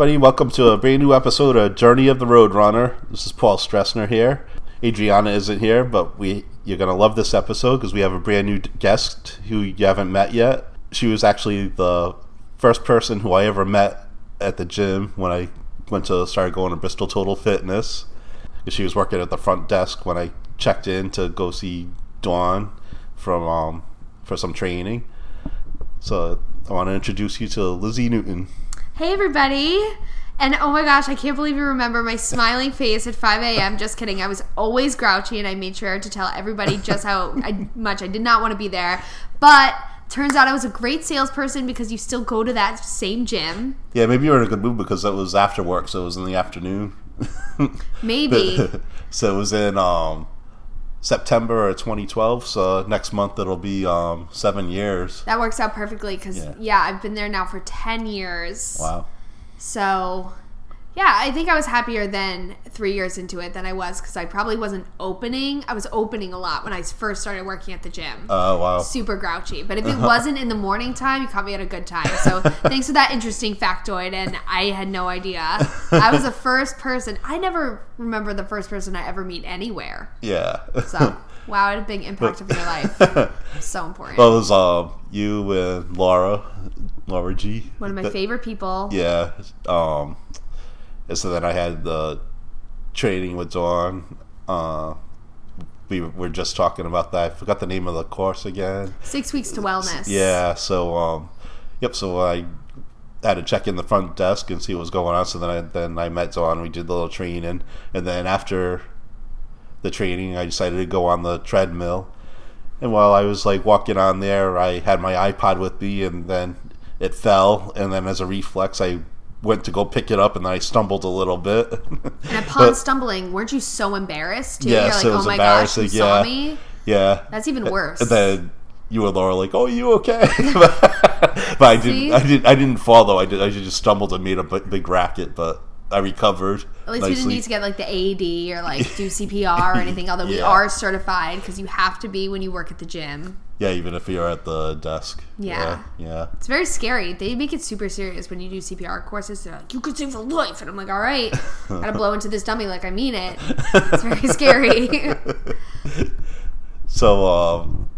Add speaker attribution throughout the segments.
Speaker 1: Everybody, welcome to a brand new episode of Journey of the Roadrunner. This is Paul Stressner here. Adriana isn't here, but we you're gonna love this episode because we have a brand new guest who you haven't met yet. She was actually the first person who I ever met at the gym when I went to start going to Bristol Total Fitness. She was working at the front desk when I checked in to go see Dawn from um, for some training. So I want to introduce you to Lizzie Newton.
Speaker 2: Hey, everybody. And oh my gosh, I can't believe you remember my smiling face at 5 a.m. Just kidding. I was always grouchy and I made sure to tell everybody just how I, much I did not want to be there. But turns out I was a great salesperson because you still go to that same gym.
Speaker 1: Yeah, maybe you were in a good mood because it was after work, so it was in the afternoon.
Speaker 2: Maybe.
Speaker 1: so it was in um, September of 2012. So next month it'll be um, seven years.
Speaker 2: that works out perfectly because,
Speaker 1: Yeah.
Speaker 2: yeah. I've been there now for 10 years.
Speaker 1: Wow.
Speaker 2: So, yeah, I think I was happier then three years into it than I was because I probably wasn't opening. I was opening a lot when I first started working at the gym.
Speaker 1: Oh wow.
Speaker 2: super grouchy. But if it wasn't in the morning time, you caught me at a good time. So thanks for that interesting factoid. And I had no idea. I was the first person. I never remember the first person I ever meet anywhere.
Speaker 1: Yeah.
Speaker 2: So wow, it had a big impact of your life. So important.
Speaker 1: well, it was um, you and Laura, Laura G.
Speaker 2: One of my favorite people.
Speaker 1: Yeah. Um, and so then I had the training with Dawn. Uh, we were just talking about that. I forgot the name of the course again.
Speaker 2: Six weeks to wellness.
Speaker 1: Yeah. So, um, yep. So I had to check in the front desk and see what was going on. So then I then I met Dawn. We did the little training, and then after the training, I decided to go on the treadmill. And while I was like walking on there, I had my iPod with me, and then it fell. And then as a reflex, I went to go pick it up, and then I stumbled a little bit.
Speaker 2: And upon
Speaker 1: But-
Speaker 2: stumbling, weren't you so embarrassed too?
Speaker 1: Yes,
Speaker 2: You're
Speaker 1: it
Speaker 2: like,
Speaker 1: was
Speaker 2: oh my gosh, you
Speaker 1: embarrassing,
Speaker 2: saw
Speaker 1: yeah.
Speaker 2: me?
Speaker 1: yeah.
Speaker 2: That's even worse.
Speaker 1: And then you and Laura were like, "Oh, you okay?" but I didn't. I didn't. I didn't fall though. I did. I just stumbled and made a big racket, but I recovered.
Speaker 2: At least we didn't need to get like the AED or like do CPR or anything. Although we are certified because you have to be when you work at the gym.
Speaker 1: Yeah, even if you're at the desk.
Speaker 2: Yeah.
Speaker 1: Yeah. yeah.
Speaker 2: It's very scary. They make it super serious when you do CPR courses. They're like, you could save a life. And I'm like, all right, I gotta blow into this dummy like I mean it. It's very scary.
Speaker 1: So, um,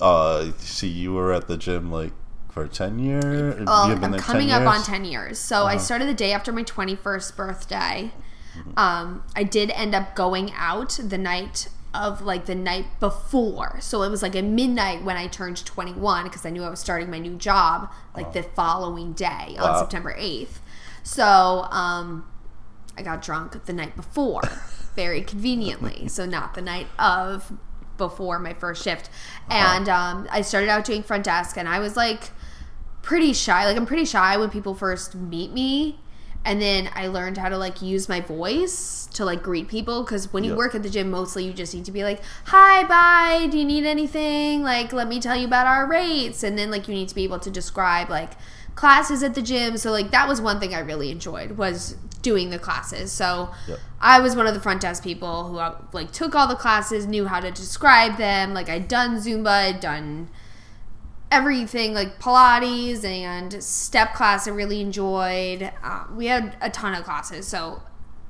Speaker 1: uh, see, you were at the gym like for ten years.
Speaker 2: well, I'm coming up on 10 years. So I started the day after my 21st birthday. Um, I did end up going out the night of like the night before. So it was like at midnight when I turned 21 because I knew I was starting my new job like the following day on
Speaker 1: Wow.
Speaker 2: September 8th. So um, I got drunk the night before, very conveniently. So not the night of before my first shift. And um, I started out doing front desk and I was like pretty shy. Like I'm pretty shy when people first meet me. And then I learned how to like use my voice to like greet people because when you
Speaker 1: Yep.
Speaker 2: work at the gym, mostly you just need to be like, "Hi, bye. Do you need anything? Like, let me tell you about our rates." And then like you need to be able to describe like classes at the gym. So like that was one thing I really enjoyed was doing the classes. So
Speaker 1: Yep.
Speaker 2: I was one of the front desk people who uh, like took all the classes, knew how to describe them. Like I'd done Zumba, I'd done everything like Pilates and step class. I really enjoyed. Um, we had a ton of classes, so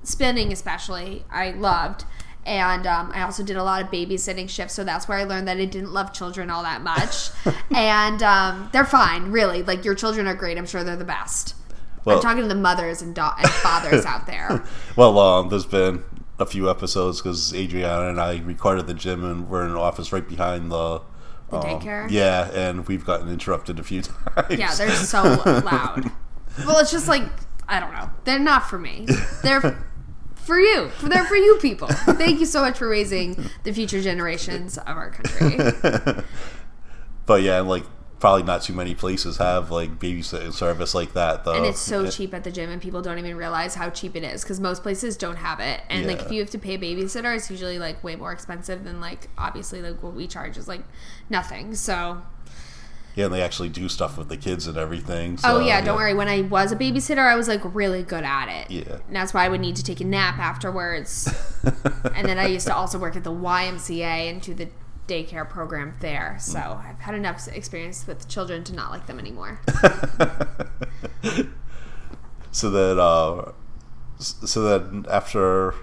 Speaker 2: spinning especially I loved. And um, I also did a lot of babysitting shifts, so that's where I learned that I didn't love children all that much. and um, they're fine, really. Like your children are great. I'm sure they're the best.
Speaker 1: Well-
Speaker 2: I'm talking to the mothers and, da- and fathers out there.
Speaker 1: Well, um, there's been a few episodes because Adriana and I recorded the gym and we're in an office right behind the.
Speaker 2: The
Speaker 1: um,
Speaker 2: daycare?
Speaker 1: Yeah, and we've gotten interrupted a few times.
Speaker 2: Yeah, they're so loud. Well, it's just like I don't know. They're not for me. They're for you. They're for you people. Thank you so much for raising the future generations of our country.
Speaker 1: but yeah, like probably not too many places have like babysitting service like that though.
Speaker 2: And it's so
Speaker 1: It-
Speaker 2: cheap at the gym, and people don't even realize how cheap it is because most places don't have it. And like, if you have to pay a babysitter, it's usually like way more expensive than like obviously like what we charge is like nothing. So
Speaker 1: Yeah, and they actually do stuff with the kids and everything.
Speaker 2: Oh yeah, don't worry. When I was a babysitter, I was like really good at it.
Speaker 1: Yeah.
Speaker 2: And that's why I would need to take a nap afterwards. and then I used to also work at the YMCA and do the daycare program there. So I've had enough experience with children to not like them anymore.
Speaker 1: so that uh, so that after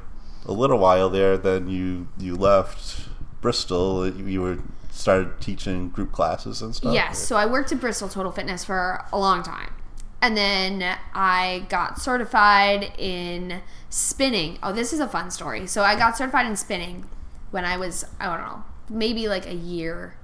Speaker 1: a little while there, then you you left Bristol. You were started teaching group classes and stuff.
Speaker 2: Yes. So I worked at Bristol Total Fitness for a long time. And then I got certified in spinning. Oh, this is a fun story. So I got certified in spinning when I was, I don't know, maybe like a year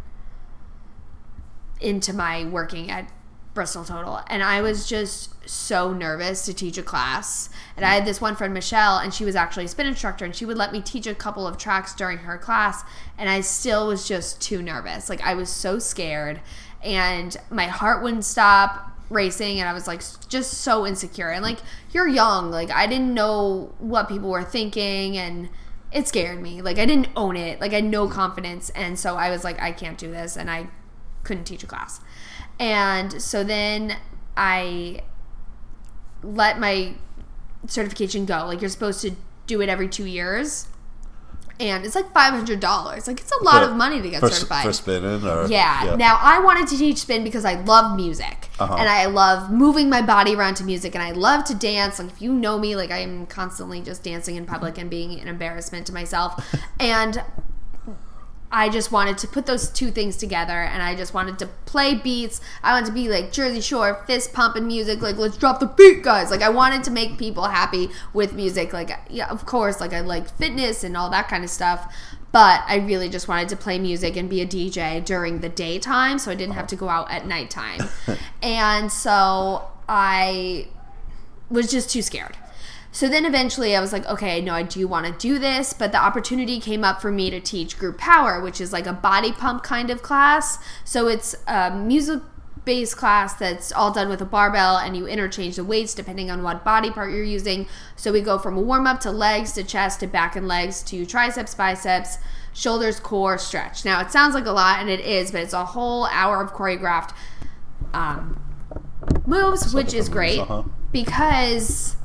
Speaker 2: into my working at Bristol Total. And I was just so nervous to teach a class. And I had this one friend, Michelle, and she was actually a spin instructor, and she would let me teach a couple of tracks during her class. And I still was just too nervous. Like, I was so scared, and my heart wouldn't stop racing and I was like just so insecure and like you're young like I didn't know what people were thinking and it scared me. Like I didn't own it. Like I had no confidence. And so I was like I can't do this. And I couldn't teach a class. And so then I let my certification go. Like you're supposed to do it every two years. And it's like five hundred dollars. Like it's a lot
Speaker 1: For-
Speaker 2: of money to get
Speaker 1: for,
Speaker 2: certified.
Speaker 1: for spinning or
Speaker 2: Yeah. Now I wanted to teach spin because I love music
Speaker 1: Uh-huh.
Speaker 2: and I love moving my body around to music and I love to dance. Like if you know me, like I'm constantly just dancing in public and being an embarrassment to myself. and I just wanted to put those two things together and I just wanted to play beats. I wanted to be like Jersey Shore, fist pumping music, like let's drop the beat, guys. Like I wanted to make people happy with music. Like yeah, of course, like I liked fitness and all that kind of stuff. But I really just wanted to play music and be a DJ during the daytime so I didn't have to go out at nighttime. and so I was just too scared. So then eventually I was like, okay, no, I do want to do this, but the opportunity came up for me to teach group power, which is like a body pump kind of class. So it's a music based class that's all done with a barbell and you interchange the weights depending on what body part you're using. So we go from a warm up to legs to chest to back and legs to triceps, biceps, shoulders, core, stretch. Now it sounds like a lot and it is, but it's a whole hour of choreographed um, moves, which is great
Speaker 1: Uh-huh.
Speaker 2: because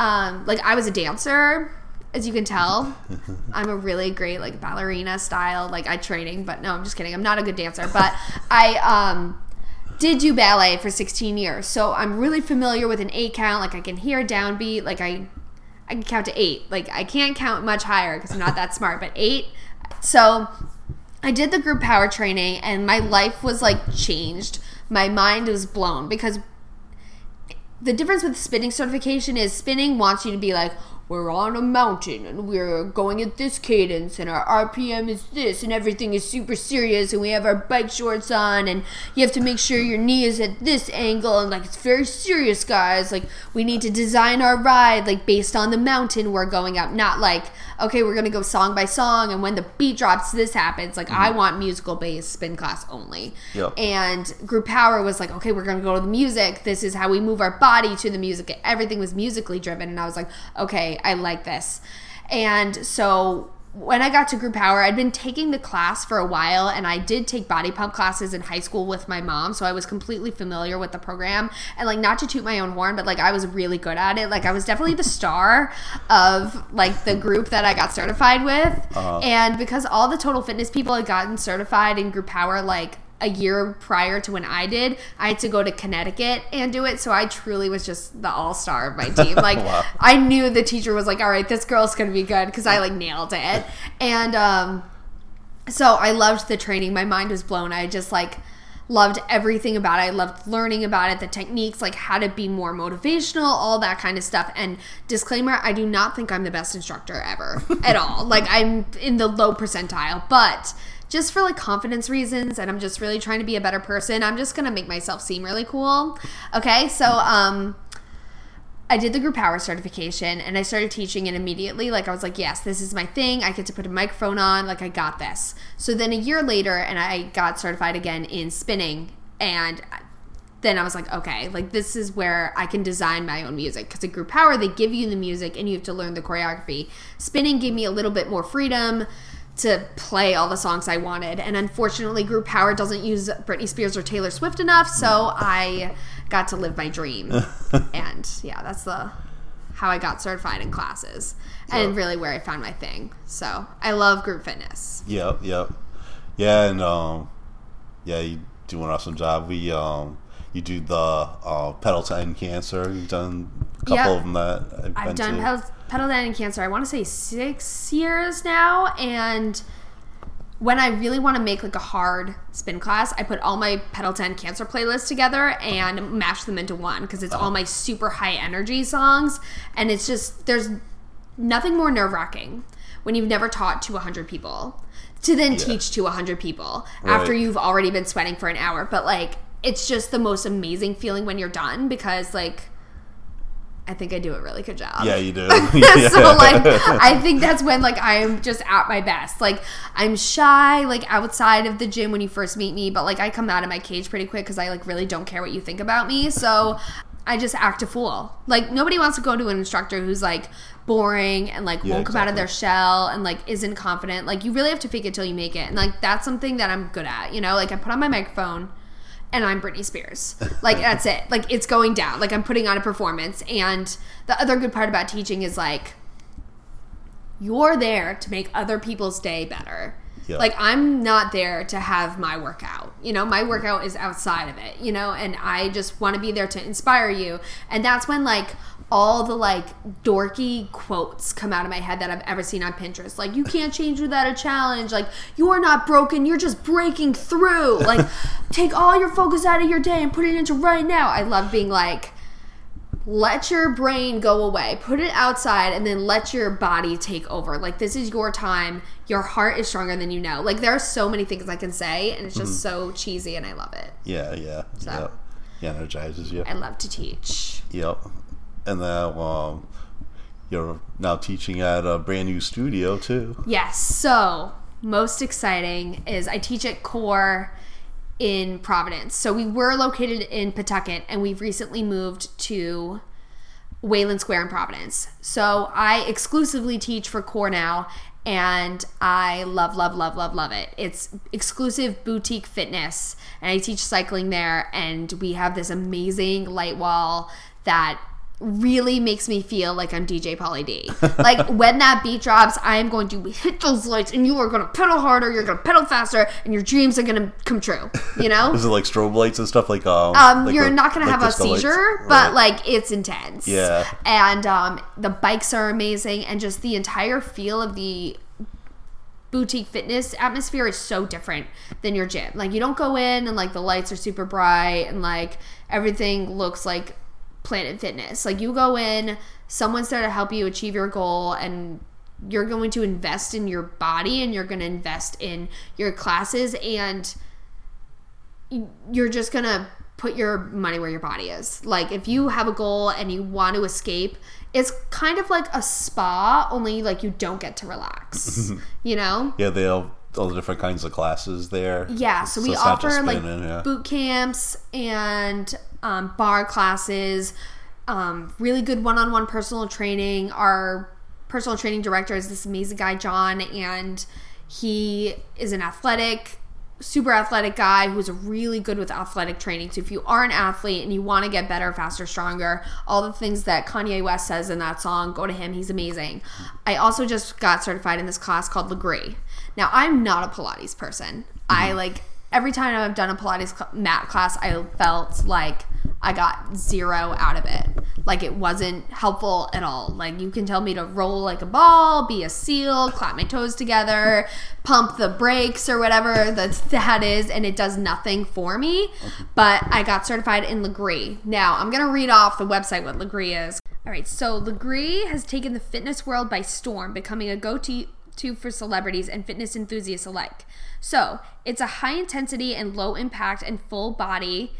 Speaker 2: um, like I was a dancer, as you can tell. I'm a really great like ballerina style, like I training, but no, I'm just kidding. I'm not a good dancer, but I um did do ballet for 16 years. So I'm really familiar with an eight count, like I can hear a downbeat, like I I can count to 8. Like I can't count much higher cuz I'm not that smart, but 8. So I did the group power training and my life was like changed. My mind was blown because the difference with spinning certification is spinning wants you to be like we're on a mountain and we're going at this cadence and our RPM is this and everything is super serious and we have our bike shorts on and you have to make sure your knee is at this angle and like it's very serious guys. Like we need to design our ride like based on the mountain we're going up not like okay we're gonna go song by song and when the beat drops this happens. Like I mm-hmm. want musical based spin class only.
Speaker 1: Yep.
Speaker 2: and group power was like okay we're gonna go to the music. This is how we move our body to the music. Everything was musically driven and i was like okay i like this. And so when i got to group power i'd been taking the class for a while and i did take body pump classes in high school with my mom so i was completely familiar with the program. And like not to toot my own horn but like i was really good at it. Like i was definitely the star of like the group that i got certified with.
Speaker 1: Uh-huh.
Speaker 2: and because all the total fitness people had gotten certified in group power like a year prior to when I did, I had to go to Connecticut and do it. So I truly was just the all star of my team. Like
Speaker 1: Wow.
Speaker 2: I knew the teacher was like, "All right, this girl's gonna be good" because I like nailed it. And um, so I loved the training. My mind was blown. I just like loved everything about it. I loved learning about it, the techniques, like how to be more motivational, all that kind of stuff. And disclaimer, I do not think I'm the best instructor ever at all. Like I'm in the low percentile, but just for like confidence reasons and I'm just really trying to be a better person, I'm just going to make myself seem really cool. Okay? So um I did the group power certification and I started teaching it immediately. Like I was like, yes, this is my thing. I get to put a microphone on. Like I got this. So then a year later, and I got certified again in spinning, and then I was like, okay, like this is where I can design my own music because at group power they give you the music and you have to learn the choreography. Spinning gave me a little bit more freedom to play all the songs I wanted, and unfortunately, group power doesn't use Britney Spears or Taylor Swift enough, so I got to live my dream. and yeah, that's the how I got certified in classes and really where I found my thing. So I love group fitness.
Speaker 1: Yep, yep. Yeah, and um, yeah, you do an awesome job. We um, you do the uh, pedal to end cancer. You've done a couple
Speaker 2: Yep.
Speaker 1: of them that I've,
Speaker 2: I've
Speaker 1: been
Speaker 2: done
Speaker 1: to.
Speaker 2: Pedal, pedal dandelion cancer. I want to say six years now, and when I really want to make like a hard spin class, I put all my pedal ten cancer playlists together and mash them into one because it's
Speaker 1: Uh-huh.
Speaker 2: all my super high energy songs, and it's just there's nothing more nerve wracking when you've never taught to 100 people to then teach to 100 people after you've already been sweating for an hour but like it's just the most amazing feeling when you're done because like I think I do a really good job.
Speaker 1: Yeah, you do.
Speaker 2: so like I think that's when like I'm just at my best. Like I'm shy like outside of the gym when you first meet me, but like I come out of my cage pretty quick cuz I like really don't care what you think about me. So I just act a fool. Like nobody wants to go to an instructor who's like boring and like
Speaker 1: Yeah,
Speaker 2: won't come out of their shell and like isn't confident. Like you really have to fake it till you make it. And like that's something that I'm good at, you know? Like I put on my microphone and I'm Britney Spears. Like that's it. Like it's going down. Like I'm putting on a performance. And the other good part about teaching is like you're there to make other people's day better.
Speaker 1: Yeah.
Speaker 2: Like I'm not there to have my workout. You know, my workout is outside of it, you know, and I just want to be there to inspire you. And that's when like all the like dorky quotes come out of my head that I've ever seen on Pinterest. Like you can't change without a challenge. Like you are not broken, you're just breaking through. Like take all your focus out of your day and put it into right now. I love being like let your brain go away put it outside and then let your body take over like this is your time your heart is stronger than you know like there are so many things i can say and it's just mm-hmm. so cheesy and i love it
Speaker 1: yeah, yeah, yep. Yeah, energizes you.
Speaker 2: i love to teach
Speaker 1: Yep. And now um, you're now teaching at a brand new studio too.
Speaker 2: yes so most exciting is i teach at core in providence so we were located in pawtucket and we've recently moved to Wayland Square in Providence. So I exclusively teach for Core now, and I love, love, love, love, love it. It's exclusive boutique fitness, and I teach cycling there, and we have this amazing light wall that really makes me feel like I'm DJ Pauly D. like when that beat drops, I am going to hit those lights, and you are going to pedal harder, you're going to pedal faster, and your dreams are going to come true. You know.
Speaker 1: Is it like strobe lights and stuff like um?
Speaker 2: Um,
Speaker 1: like
Speaker 2: you're
Speaker 1: the-
Speaker 2: not gonna
Speaker 1: like
Speaker 2: have a
Speaker 1: disco lights?
Speaker 2: seizure, but
Speaker 1: Right.
Speaker 2: like it's intense.
Speaker 1: Yeah.
Speaker 2: And um, the bikes are amazing, and just the entire feel of the boutique fitness atmosphere is so different than your gym. Like you don't go in and like the lights are super bright and like everything looks like Planet Fitness. Like you go in, someone's there to help you achieve your goal and you're going to invest in your body and you're going to invest in your classes and you're just gonna put your money where your body is. Like if you have a goal and you want to escape, it's kind of like a spa, only like you don't get to relax. you know?
Speaker 1: yeah, they have all the different kinds of classes there.
Speaker 2: Yeah, so, we
Speaker 1: not just
Speaker 2: offer like
Speaker 1: spinning, yeah.
Speaker 2: boot camps and um, bar classes, um, really good one-on-one personal training. Our personal training director is this amazing guy, John, and he is an athletic, super athletic guy who's really good with athletic training. So if you are an athlete and you want to get better, faster, stronger, all the things that Kanye West says in that song, go to him. He's amazing. I also just got certified in this class called Lagree. Now I'm not a Pilates person. I like every time I've done a Pilates cl- mat class, I felt like I got zero out of it. Like it wasn't helpful at all. Like you can tell me to roll like a ball, be a seal, clap my toes together, pump the brakes or whatever that that is, and it does nothing for me. But I got certified in Lagree. Now I'm gonna read off the website what Lagree is. All right, so Lagree has taken the fitness world by storm, becoming a go-to to for celebrities and fitness enthusiasts alike. So, it's a high intensity and low impact and full body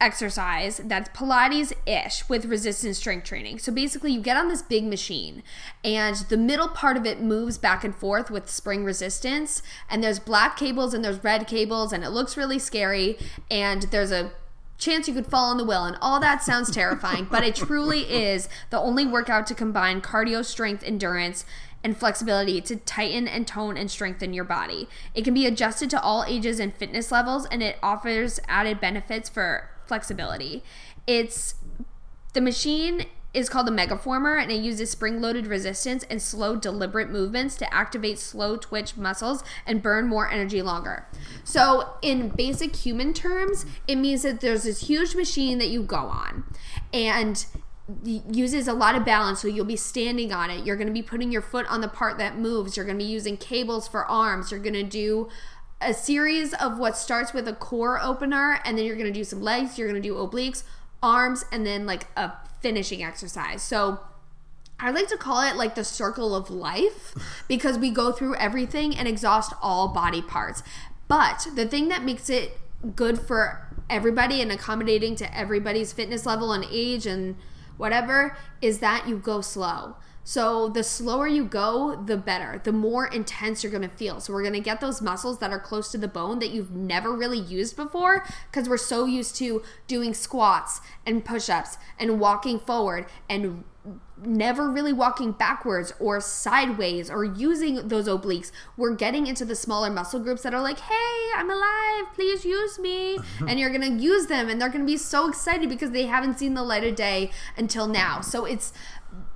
Speaker 2: exercise that's Pilates ish with resistance strength training. So basically, you get on this big machine, and the middle part of it moves back and forth with spring resistance. And there's black cables and there's red cables, and it looks really scary. And there's a chance you could fall on the wheel, and all that sounds terrifying, but it truly is the only workout to combine cardio, strength, endurance, and flexibility to tighten and tone and strengthen your body. It can be adjusted to all ages and fitness levels, and it offers added benefits for flexibility. It's the machine is called the Megaformer and it uses spring loaded resistance and slow, deliberate movements to activate slow twitch muscles and burn more energy longer. So, in basic human terms, it means that there's this huge machine that you go on and uses a lot of balance so you'll be standing on it you're going to be putting your foot on the part that moves you're going to be using cables for arms you're going to do a series of what starts with a core opener and then you're going to do some legs you're going to do obliques arms and then like a finishing exercise so I like to call it like the circle of life because we go through everything and exhaust all body parts. But the thing that makes it good for everybody and accommodating to everybody's fitness level and age and whatever is that you go slow. So the slower you go, the better. The more intense you're going to feel. So we're going to get those muscles that are close to the bone that you've never really used before because we're so used to doing squats and push-ups and walking forward and never really walking backwards or sideways or using those obliques. We're getting into the smaller muscle groups that are like, hey, I'm alive, please use me. and you're going to use them and they're going to be so excited because they haven't seen the light of day until now. So it's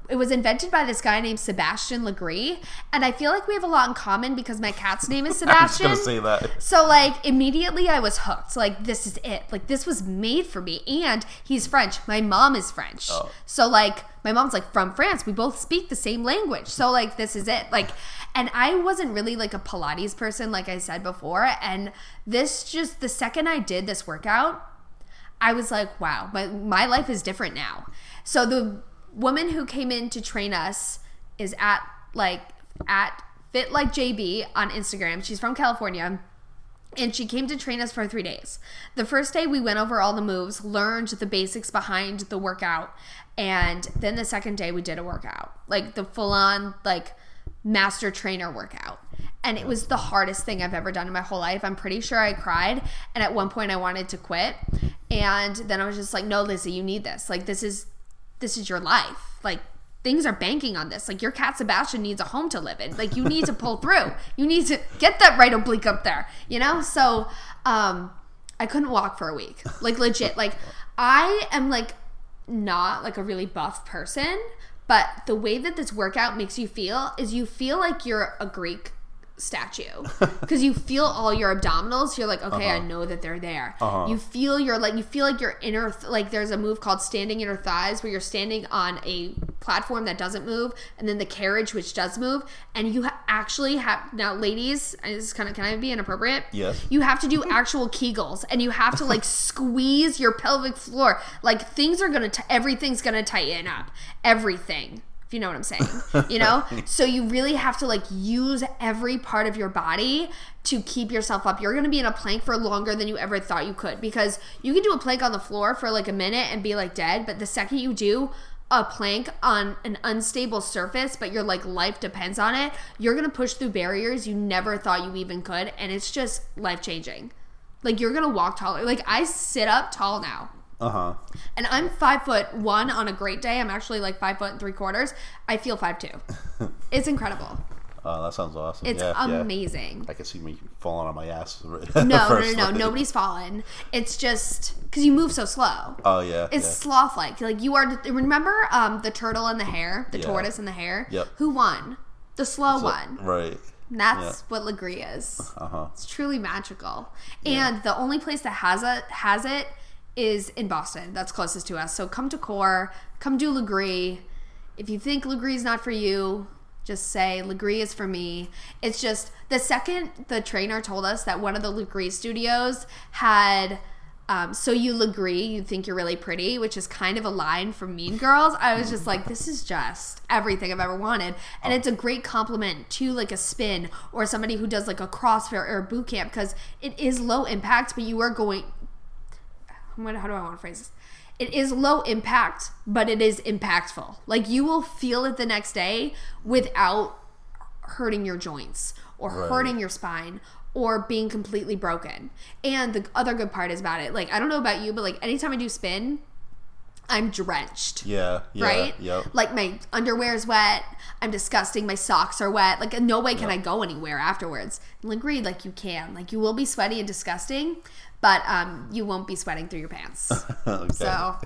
Speaker 2: it was invented by this guy named Sebastian Lagree, and I feel like we have a lot in common because my cat's name is Sebastian.
Speaker 1: I was gonna say that.
Speaker 2: So like immediately I was hooked. Like this is it. Like this was made for me. And he's French. My mom is French.
Speaker 1: Oh.
Speaker 2: So like my mom's like from France. We both speak the same language. So like this is it. Like and I wasn't really like a Pilates person like I said before and this just the second I did this workout I was like, wow, my, my life is different now. So the woman who came in to train us is at like at Fit Like JB on Instagram. She's from California. And she came to train us for three days. The first day, we went over all the moves, learned the basics behind the workout. And then the second day, we did a workout like the full on, like, master trainer workout. And it was the hardest thing I've ever done in my whole life. I'm pretty sure I cried. And at one point, I wanted to quit. And then I was just like, no, Lizzie, you need this. Like, this is this is your life. Like things are banking on this. Like your cat Sebastian needs a home to live in. Like you need to pull through. You need to get that right oblique up there. You know? So um I couldn't walk for a week. Like legit. Like I am like not like a really buff person, but the way that this workout makes you feel is you feel like you're a Greek statue. Because you feel all your abdominals you're like okay i know that they're there.
Speaker 1: Uh-huh.
Speaker 2: you feel your like you feel like your inner th- like there's a move called standing inner thighs where you're standing on a platform that doesn't move and then the carriage which does move and you ha- actually have now ladies this is kind of can i be inappropriate?
Speaker 1: Yes.
Speaker 2: you have to do actual kegels and you have to like squeeze your pelvic floor. Like things are gonna t- everything's gonna tighten up. Everything if you know what i'm saying you know so you really have to like use every part of your body to keep yourself up you're gonna be in a plank for longer than you ever thought you could because you can do a plank on the floor for like a minute and be like dead but the second you do a plank on an unstable surface, but your like life depends on it, you're gonna push through barriers you never thought you even could, and it's just life changing. Like you're gonna walk taller. Like I sit up tall now.
Speaker 1: Uh huh.
Speaker 2: And I'm five foot one on a great day. I'm actually like five foot and three quarters. I feel five two. It's incredible.
Speaker 1: Oh, that sounds awesome.
Speaker 2: It's
Speaker 1: yeah, yeah.
Speaker 2: amazing.
Speaker 1: I can see me falling on my ass.
Speaker 2: No, no, no, no. Nobody's fallen. It's just because you move so slow.
Speaker 1: Oh yeah.
Speaker 2: It's
Speaker 1: yeah.
Speaker 2: sloth like. Like you are. Remember um, the turtle and the hare, the
Speaker 1: Yeah.
Speaker 2: tortoise and the hare.
Speaker 1: Yep.
Speaker 2: Who won? The slow
Speaker 1: So-
Speaker 2: one.
Speaker 1: Right.
Speaker 2: That's what Lagree is.
Speaker 1: Uh huh.
Speaker 2: It's truly magical. And the only place that has it has it is in Boston. That's closest to us. So come to Core, come do Lagree. If you think Lagree is not for you, just say Lagree is for me. It's just the second the trainer told us that one of the Lagree studios had um, so you Lagree, you think you're really pretty, which is kind of a line from Mean Girls. I was just like, this is just everything I've ever wanted, and it's a great compliment to like a spin or somebody who does like a CrossFit or a boot camp because it is low impact, but you are going. What, how do I want to phrase this? It is low impact, but it is impactful. Like you will feel it the next day without hurting your joints or
Speaker 1: Right.
Speaker 2: hurting your spine or being completely broken. And the other good part is about it, like I don't know about you, but like anytime I do spin, I'm drenched.
Speaker 1: Yeah. Yeah.
Speaker 2: Right?
Speaker 1: Yep.
Speaker 2: Like my underwear is wet. I'm disgusting. My socks are wet. Like no way can I go anywhere afterwards. And agreed, like you can. Like you will be sweaty and disgusting, but um, you won't be sweating through your pants.
Speaker 1: okay.
Speaker 2: So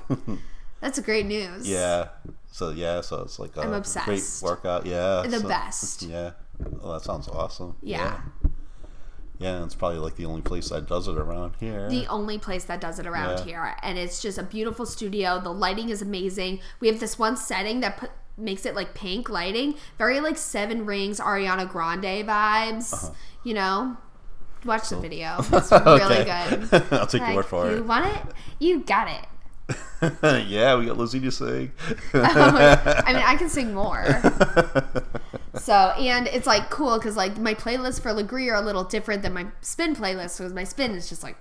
Speaker 2: that's great news.
Speaker 1: Yeah. So yeah. So it's like a
Speaker 2: I'm
Speaker 1: great workout. Yeah.
Speaker 2: The
Speaker 1: so-
Speaker 2: best.
Speaker 1: Yeah. Oh, that sounds awesome.
Speaker 2: Yeah.
Speaker 1: Yeah. Yeah, it's probably like the only place that does it around here.
Speaker 2: the only place that does it around
Speaker 1: Yeah.
Speaker 2: here and it's just a beautiful studio the lighting is amazing we have this one setting that put, makes it like pink lighting very like seven rings ariana grande vibes
Speaker 1: Uh-huh.
Speaker 2: you know watch the video it's really good
Speaker 1: I'll take your
Speaker 2: Like,
Speaker 1: word for
Speaker 2: you
Speaker 1: it.
Speaker 2: want it you got it
Speaker 1: yeah, we got Lizzie to sing.
Speaker 2: I mean, I can sing more. So, and it's like cool because like my playlists for Lagree are a little different than my spin playlist. Because my spin is just like,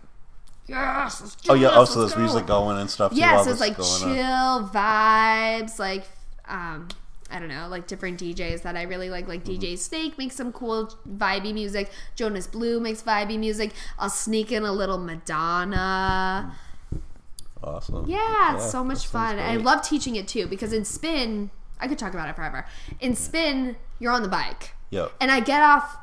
Speaker 2: yes,
Speaker 1: oh yeah,
Speaker 2: this,
Speaker 1: oh so there's music going and stuff.
Speaker 2: Yeah, so it's like chill vibes, like um, I don't know, like different DJs that I really like. Like
Speaker 1: Mm-hmm.
Speaker 2: DJ Snake makes some cool vibey music. Jonas Blue makes vibey music. I'll sneak in a little Madonna.
Speaker 1: Awesome.
Speaker 2: Yeah, it's so much fun. I love teaching it too because in spin, I could talk about it forever. In spin, you're on the bike.
Speaker 1: Yep.
Speaker 2: And I get off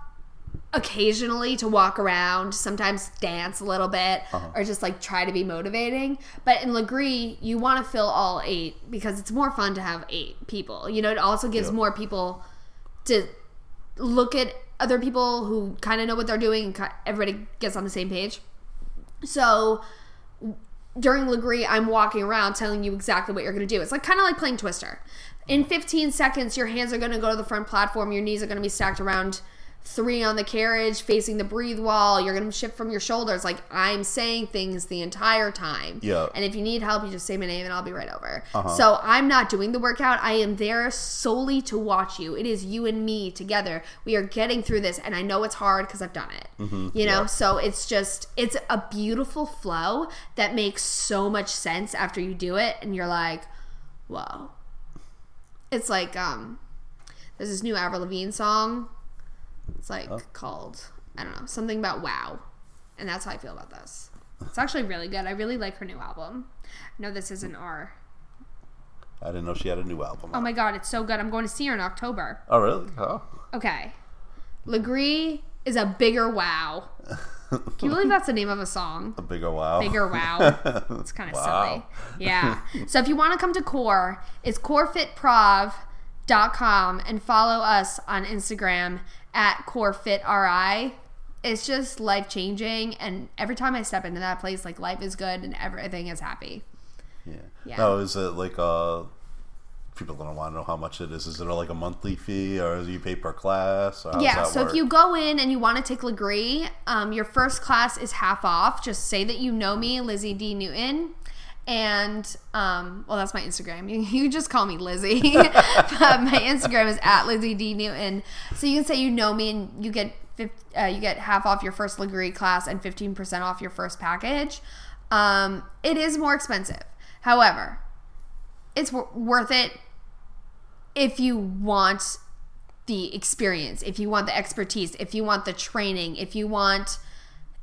Speaker 2: occasionally to walk around, sometimes dance a little bit,
Speaker 1: Uh-huh.
Speaker 2: or just like try to be motivating. But in Lagree, you want to fill all eight because it's more fun to have eight people. You know, it also gives
Speaker 1: Yep.
Speaker 2: more people to look at other people who kind of know what they're doing and everybody gets on the same page. So during Lagree, I'm walking around telling you exactly what you're going to do. It's like kind of like playing Twister. In 15 seconds, your hands are going to go to the front platform. Your knees are going to be stacked around three on the carriage, facing the breathe wall. You're going to shift from your shoulders. Like I'm saying things the entire time.
Speaker 1: Yeah.
Speaker 2: And if you need help, you just say my name and I'll be right over.
Speaker 1: Uh-huh.
Speaker 2: So I'm not doing the workout. I am there solely to watch you. It is you and me together. We are getting through this, and I know it's hard because I've done it. You know,
Speaker 1: Yeah.
Speaker 2: so it's just it's a beautiful flow that makes so much sense after you do it, and you're like, whoa. It's like um, there's this new Avril Lavigne song. It's like called I don't know something about wow, and that's how I feel about this. It's actually really good. I really like her new album. No, this isn't R.
Speaker 1: I didn't know she had a new album.
Speaker 2: Oh my god, it's so good. I'm going to see her in October.
Speaker 1: Oh really? Oh.
Speaker 2: Okay. Lagree is a bigger wow. Can you believe that's the name of a song?
Speaker 1: A bigger wow.
Speaker 2: Bigger wow. It's kind of silly. Yeah. So if you want to come to Core, it's corefitprov.com and follow us on Instagram at corefitri. It's just life changing. And every time I step into that place, like life is good and everything is happy.
Speaker 1: Yeah.
Speaker 2: Yeah.
Speaker 1: No, is it like uh people don't want to know how much it is. Is it like a monthly fee or do you pay per class?
Speaker 2: Yeah, so
Speaker 1: work?
Speaker 2: if you go in and you want to take Lagree, um, your first class is half off. Just say that you know me, Lizzie D. Newton. And, um, well, that's my Instagram. You, you just call me Lizzie. but my Instagram is at Lizzie D. Newton. So you can say you know me and you get uh, you get half off your first Lagree class and 15% off your first package. Um, it is more expensive. However, it's wor- worth it if you want the experience, if you want the expertise, if you want the training, if you want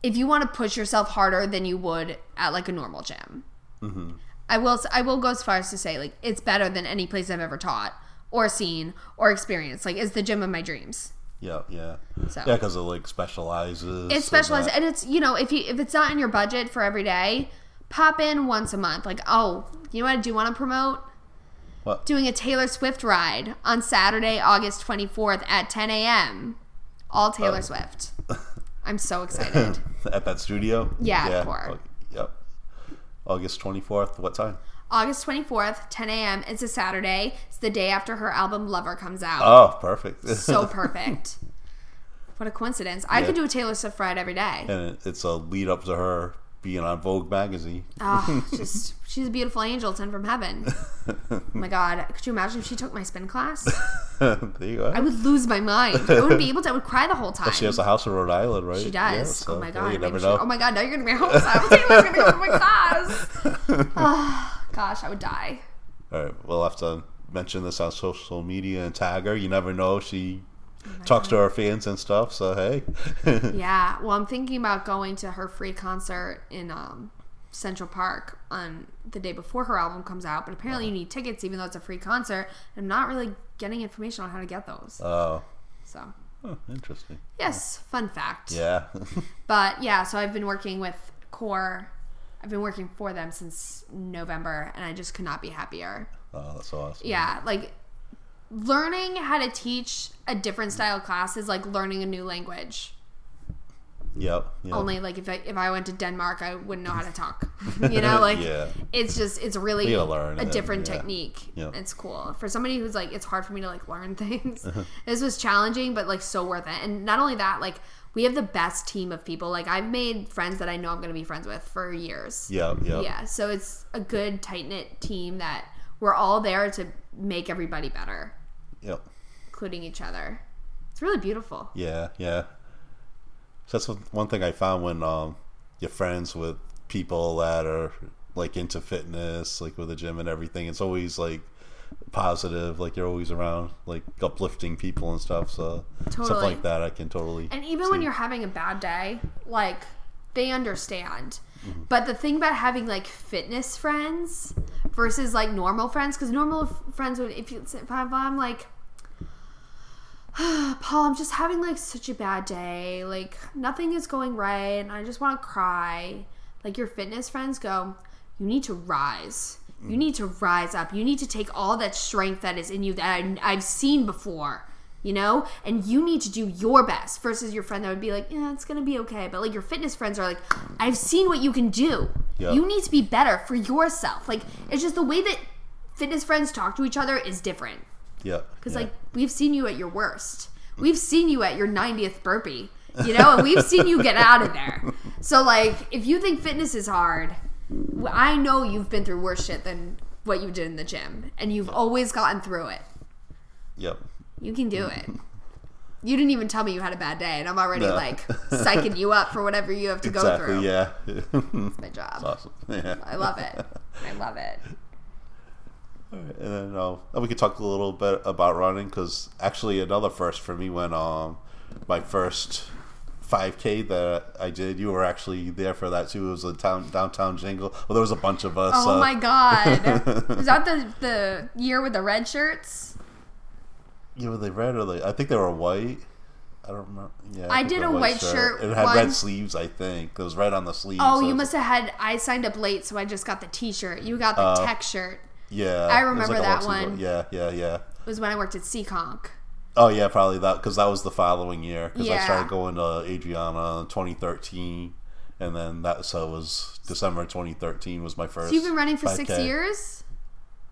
Speaker 2: if you want to push yourself harder than you would at like a normal gym. Mm-hmm. I will I will go as far as to say like it's better than any place I've ever taught or seen or experienced. Like it's the gym of my dreams.
Speaker 1: Yeah, yeah.
Speaker 2: So.
Speaker 1: Yeah, because it like specializes.
Speaker 2: It's
Speaker 1: in
Speaker 2: specialized and it's you know if you if it's not in your budget for every day, pop in once a month. Like oh, you know what I do want to promote?
Speaker 1: What?
Speaker 2: doing a Taylor Swift ride on Saturday, August 24th at 10 a.m. All Taylor
Speaker 1: Oh.
Speaker 2: Swift. I'm so excited.
Speaker 1: At that studio?
Speaker 2: Yeah, of course.
Speaker 1: Yep. August 24th. What time?
Speaker 2: August 24th, 10 a.m. It's a Saturday. It's the day after her album Lover comes out.
Speaker 1: Oh, perfect.
Speaker 2: so perfect. What a coincidence. I
Speaker 1: Yeah.
Speaker 2: could do a Taylor Swift ride every day.
Speaker 1: and it's a lead up to her being on Vogue magazine.
Speaker 2: Oh, just she's a beautiful angel sent from heaven. Oh my god, could you imagine if she took my spin class?
Speaker 1: there you go.
Speaker 2: I would lose my mind. I wouldn't be able to. I would cry the whole time.
Speaker 1: she has a house in Rhode Island, right?
Speaker 2: She
Speaker 1: Yeah,
Speaker 2: does.
Speaker 1: so,
Speaker 2: oh my
Speaker 1: yeah,
Speaker 2: god.
Speaker 1: you never
Speaker 2: she-
Speaker 1: know.
Speaker 2: oh my god. Now you're gonna be home. So Taylor's gonna come to my class. Oh, gosh, I would die.
Speaker 1: All right, we'll have to mention this on social media and tag her. You never know. She talks to her fans and stuff. So hey,
Speaker 2: Yeah. Well, I'm thinking about going to her free concert in um, Central Park on the day before her album comes out. But apparently, you need tickets, even though it's a free concert. I'm not really getting information on how to get those.
Speaker 1: oh,
Speaker 2: So,
Speaker 1: interesting.
Speaker 2: yes, fun fact.
Speaker 1: Yeah,
Speaker 2: But yeah, so I've been working with Core. I've been working for them since November, and I just could not be happier.
Speaker 1: oh, that's awesome.
Speaker 2: Yeah, like learning how to teach a different style class is like learning a new language.
Speaker 1: Yep. yep.
Speaker 2: Only like if I if I went to Denmark, I wouldn't know how to talk. you know, like
Speaker 1: Yeah.
Speaker 2: it's just it's really a
Speaker 1: it,
Speaker 2: different
Speaker 1: yeah.
Speaker 2: technique.
Speaker 1: Yeah.
Speaker 2: It's cool for somebody who's like it's hard for me to like learn things.
Speaker 1: Uh-huh.
Speaker 2: this was challenging, but like so worth it. And not only that, like we have the best team of people. Like I've made friends that I know I'm going to be friends with for years.
Speaker 1: Yeah, Yep.
Speaker 2: Yeah, so it's a good tight knit team that we're all there to make everybody better,
Speaker 1: Yep.
Speaker 2: including each other. It's really beautiful.
Speaker 1: Yeah, yeah. So that's one- thing I found when um, you're friends with people that are like into fitness, like with the gym and everything. It's always like positive, like you're always around like uplifting people and stuff. So stuff like that, I can totally.
Speaker 2: And even when you're having a bad day, like they understand.
Speaker 1: Mm-hmm.
Speaker 2: But the thing about having like fitness friends versus like normal friends, because normal friends would, if you, if I'm, like, Paul, I'm just having like such a bad day. Like nothing is going right, and I just want to cry. Like your fitness friends go, you need to rise. You need to rise up. You need to take all that strength that is in you that I, I've seen before, you know, and you need to do your best. Versus your friend that would be like, yeah, it's gonna be okay. But like your fitness friends are like, I've seen what you can do.
Speaker 1: Yeah.
Speaker 2: You need to be better for yourself. Like it's just the way that fitness friends talk to each other is different.
Speaker 1: yeah,
Speaker 2: Because
Speaker 1: yeah.
Speaker 2: like we've seen you at your worst. We've seen you at your 90th burpee. You know, and we've seen you get out of there. So like if you think fitness is hard, I know you've been through worse shit than what you did in the gym and you've always gotten through it.
Speaker 1: yep,
Speaker 2: You can do it. You didn't even tell me you had a bad day and I'm already
Speaker 1: No.
Speaker 2: like psyching you up for whatever you have to go
Speaker 1: exactly.
Speaker 2: through.
Speaker 1: Yeah,
Speaker 2: It's my job.
Speaker 1: awesome. Yeah.
Speaker 2: I love it. I love it.
Speaker 1: And then uh, we could talk a little bit about running because actually another first for me when um my first 5K that I did, you were actually there for that too. It was a town downtown jingle. Well, there was a bunch of us.
Speaker 2: Oh
Speaker 1: uh,
Speaker 2: my god. Was that the the year with the red shirts?
Speaker 1: Yeah, were they red or they? I think they were white. I don't remember. Yeah,
Speaker 2: I
Speaker 1: think
Speaker 2: did a white shirt
Speaker 1: It had red sleeves. I think it was red on the sleeves.
Speaker 2: Oh,
Speaker 1: so
Speaker 2: you must have had. I signed up late, so I just got the T-shirt. You got the
Speaker 1: Oh.
Speaker 2: tech shirt.
Speaker 1: Yeah,
Speaker 2: I remember
Speaker 1: like
Speaker 2: that one.
Speaker 1: Yeah, yeah, yeah.
Speaker 2: It was when I worked at Seekonk.
Speaker 1: Oh yeah, probably that because that was the following year because I started going to Adriana in 2013, and then that so it was December 2013 was my first.
Speaker 2: So you've been running for six
Speaker 1: 5K.
Speaker 2: years.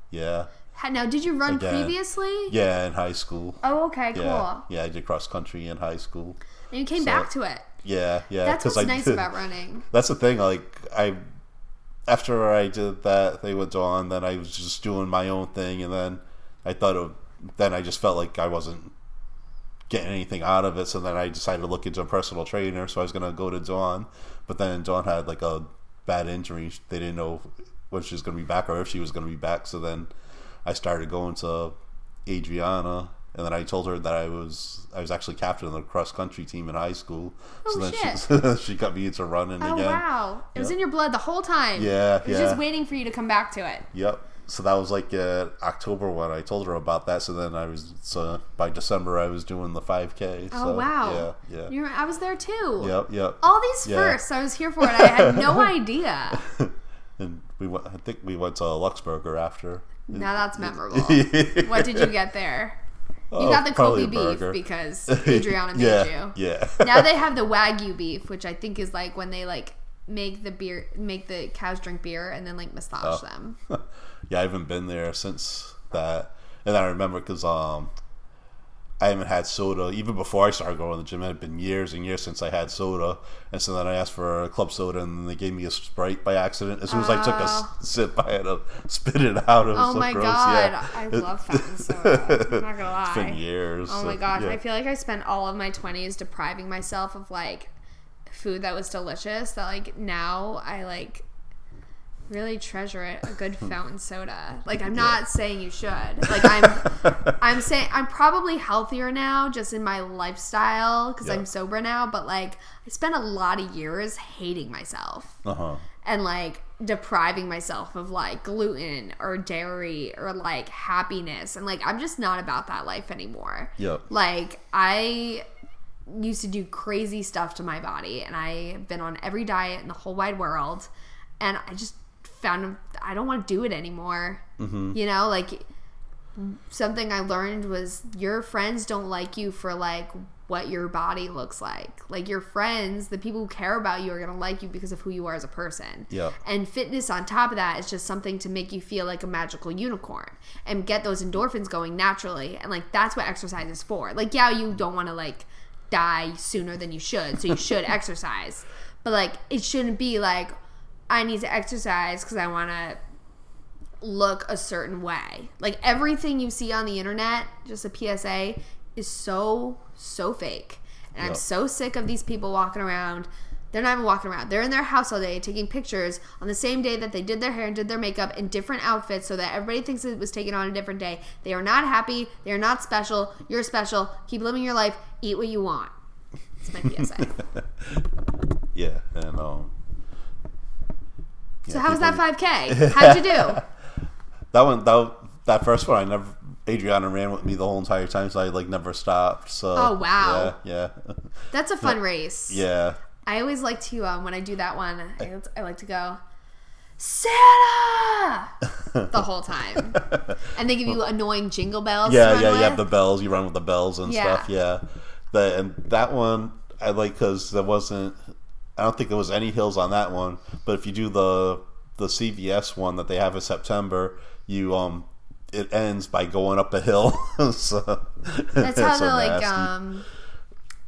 Speaker 1: Yeah,
Speaker 2: Now, did you run
Speaker 1: Again.
Speaker 2: previously?
Speaker 1: yeah, in high school.
Speaker 2: Oh, okay, cool.
Speaker 1: Yeah, yeah, I did cross country in high school.
Speaker 2: And you came
Speaker 1: So-
Speaker 2: back to it.
Speaker 1: Yeah, yeah.
Speaker 2: That's what's
Speaker 1: I
Speaker 2: nice
Speaker 1: did-
Speaker 2: about running.
Speaker 1: That's the thing. Like I, after I did that thing with Dawn, then I was just doing my own thing, and then I thought, it, then I just felt like I wasn't getting anything out of it. So then I decided to look into a personal trainer. So I was gonna go to Dawn, but then Dawn had like a bad injury. They didn't know when she was gonna be back or if she was gonna be back. So then I started going to Adriana. And then I told her that I was I was actually captain of the cross country team in high school.
Speaker 2: Oh, so
Speaker 1: then she, she got me into running again.
Speaker 2: Oh
Speaker 1: again.
Speaker 2: wow! It was in your blood the whole time.
Speaker 1: Yeah,
Speaker 2: It was
Speaker 1: yeah.
Speaker 2: just waiting for you to come back to it.
Speaker 1: Yep. So that was like uh, October when I told her about that. So then I was so by December I was doing the 5K.
Speaker 2: Oh
Speaker 1: so,
Speaker 2: wow!
Speaker 1: Yeah, yeah.
Speaker 2: You're, I was there too.
Speaker 1: Yep, yep.
Speaker 2: All these
Speaker 1: Yeah.
Speaker 2: firsts, I was here for it. I had no idea.
Speaker 1: and we went. I think we went to Luxe Burger after.
Speaker 2: Now that's memorable. What did you get there? You
Speaker 1: Oh,
Speaker 2: got the Kobe beef because Adriana made
Speaker 1: yeah,
Speaker 2: you.
Speaker 1: Yeah.
Speaker 2: Now they have the Wagyu beef, which I think is like when they like make the beer, make the cows drink beer and then like massage
Speaker 1: Oh.
Speaker 2: them.
Speaker 1: yeah, I haven't been there since that. And I remember because um, I haven't had soda even before I started going to the gym. It had been years and years since I had soda, and so then I asked for a club soda, and they gave me a sprite by accident. As soon as I took a
Speaker 2: Oh.
Speaker 1: sip, I had to spit it out. It was
Speaker 2: Oh
Speaker 1: so
Speaker 2: my
Speaker 1: gross.
Speaker 2: god,
Speaker 1: Yeah.
Speaker 2: I love fountain soda. I'm not gonna lie.
Speaker 1: It's been years.
Speaker 2: Oh
Speaker 1: so,
Speaker 2: my gosh,
Speaker 1: yeah.
Speaker 2: I feel like I spent all of my 20s depriving myself of like food that was delicious that like now I like really treasure it a good fountain soda. Like I'm not saying you should. Like I'm I'm saying I'm probably healthier now just in my lifestyle cuz
Speaker 1: Yeah.
Speaker 2: I'm sober now, but like I spent a lot of years hating myself
Speaker 1: Uh-huh.
Speaker 2: and like depriving myself of like gluten or dairy or like happiness and like I'm just not about that life anymore.
Speaker 1: Yep.
Speaker 2: Like I used to do crazy stuff to my body and I've been on every diet in the whole wide world and I just found I don't want to do it anymore.
Speaker 1: Mm-hmm.
Speaker 2: You know, like something I learned was your friends don't like you for like what your body looks like. Like your friends, the people who care about you are going to like you because of who you are as a person.
Speaker 1: Yeah.
Speaker 2: And fitness on top of that is just something to make you feel like a magical unicorn and get those endorphins going naturally. And like that's what exercise is for. Like yeah, you don't want to like die sooner than you should, so you should exercise. But like it shouldn't be like I need to exercise cuz I want to look a certain way. Like everything you see on the internet, just a PSA, is so so fake. And I'm so sick of these people walking around. They're not even walking around. They're in their house all day taking pictures on the same day that they did their hair and did their makeup in different outfits so that everybody thinks it was taken on a different day. They are not happy. They are not special. You're special. Keep living your life. Eat what you want. It's my PSA.
Speaker 1: Yeah, and um.
Speaker 2: So how was that 5K? How'd you do?
Speaker 1: That one, that that first one, I never. Adriana ran with me the whole entire time, so I like never stopped. So.
Speaker 2: Oh, wow.
Speaker 1: Yeah, yeah,
Speaker 2: That's a fun race.
Speaker 1: yeah.
Speaker 2: I always like to um, when I do that one. I, I like to go Santa the whole time, and they give you annoying jingle bells.
Speaker 1: Yeah, yeah, you have the bells. You run with the bells and
Speaker 2: Yeah.
Speaker 1: stuff. Yeah, the, and that one I like because there wasn't. I don't think there was any hills on that one. But if you do the the CVS one that they have in September, you um it ends by going up a hill. so
Speaker 2: That's how
Speaker 1: so
Speaker 2: the like um.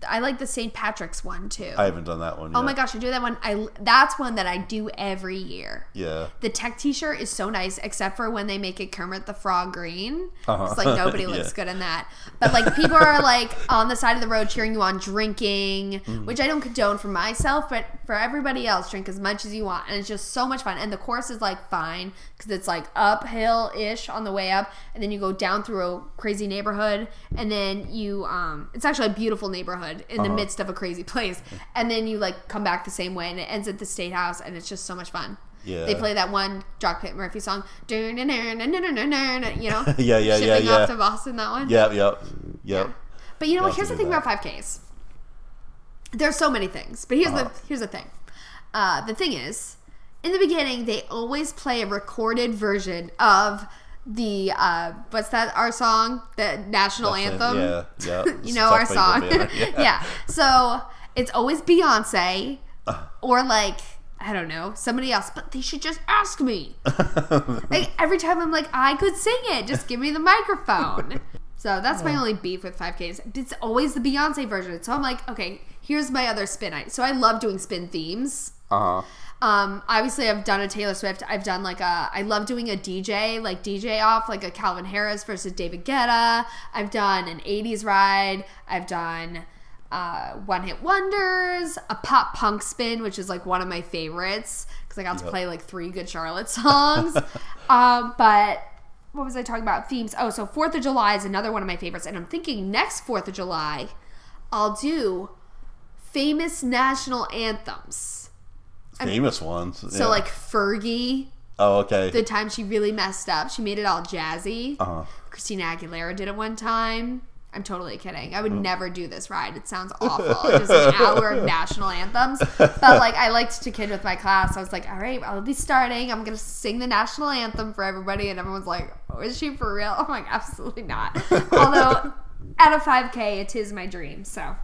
Speaker 2: I like the St. Patrick's one too.
Speaker 1: I haven't done that one. Yet.
Speaker 2: oh my gosh, I do that one. I that's one that I do every year.
Speaker 1: Yeah.
Speaker 2: The tech T-shirt is so nice, except for when they make it Kermit the Frog green.
Speaker 1: Uh-huh.
Speaker 2: It's like nobody looks
Speaker 1: Yeah.
Speaker 2: good in that. But like people are like on the side of the road cheering you on, drinking,
Speaker 1: Mm-hmm.
Speaker 2: which I don't condone for myself, but for everybody else, drink as much as you want, and it's just so much fun. And the course is like fine because it's like uphill ish on the way up, and then you go down through a crazy neighborhood, and then you um, it's actually a beautiful neighborhood in the
Speaker 1: Uh-huh.
Speaker 2: midst of a crazy place, and then you like come back the same way, and it ends at the state house, and it's just so much fun.
Speaker 1: Yeah.
Speaker 2: They play that one Dropkick Murphy song, you know,
Speaker 1: Yeah, yeah, yeah,
Speaker 2: shipping
Speaker 1: yeah.
Speaker 2: off to Boston. That one.
Speaker 1: Yep, yep, yep.
Speaker 2: But you know what? Here's the thing
Speaker 1: that.
Speaker 2: about 5Ks. There's so many things, but here's
Speaker 1: Uh-huh.
Speaker 2: the here's the thing. Uh, the thing is, in the beginning, they always play a recorded version of the uh, what's that? Our song, the national
Speaker 1: That's it.
Speaker 2: anthem.
Speaker 1: Yeah, yeah.
Speaker 2: you know our song.
Speaker 1: that,
Speaker 2: yeah. So it's always Beyonce or like I don't know somebody else, but they should just ask me. like every time I'm like I could sing it, just give me the microphone. So that's my only beef with 5Ks. It's always the Beyonce version. So I'm like, okay, here's my other spin. I so I love doing spin themes.
Speaker 1: Uh huh.
Speaker 2: Um, obviously, I've done a Taylor Swift. I've done like a. I love doing a DJ, like DJ off, like a Calvin Harris versus David Guetta. I've done an '80s ride. I've done uh, one hit wonders, a pop punk spin, which is like one of my favorites because I got to play like three Good Charlotte songs. um, but what was I talking about? Themes. Oh, so Fourth of July is another one of my favorites, and I'm thinking next Fourth of July, I'll do famous national anthems.
Speaker 1: Famous ones.
Speaker 2: So
Speaker 1: yeah.
Speaker 2: like Fergie,
Speaker 1: Oh, okay.
Speaker 2: the time she really messed up, she made it all jazzy.
Speaker 1: Uh huh.
Speaker 2: Christina Aguilera did it one time. I'm totally kidding. I would
Speaker 1: Oh.
Speaker 2: never do this ride. It sounds awful. Just an hour of national anthems. But like I liked to kid with my class. I was like, all right, I'll be starting. I'm gonna sing the national anthem for everybody, and everyone's like, oh, is she for real? I'm like, absolutely not. Although at a 5K, it is my dream. So.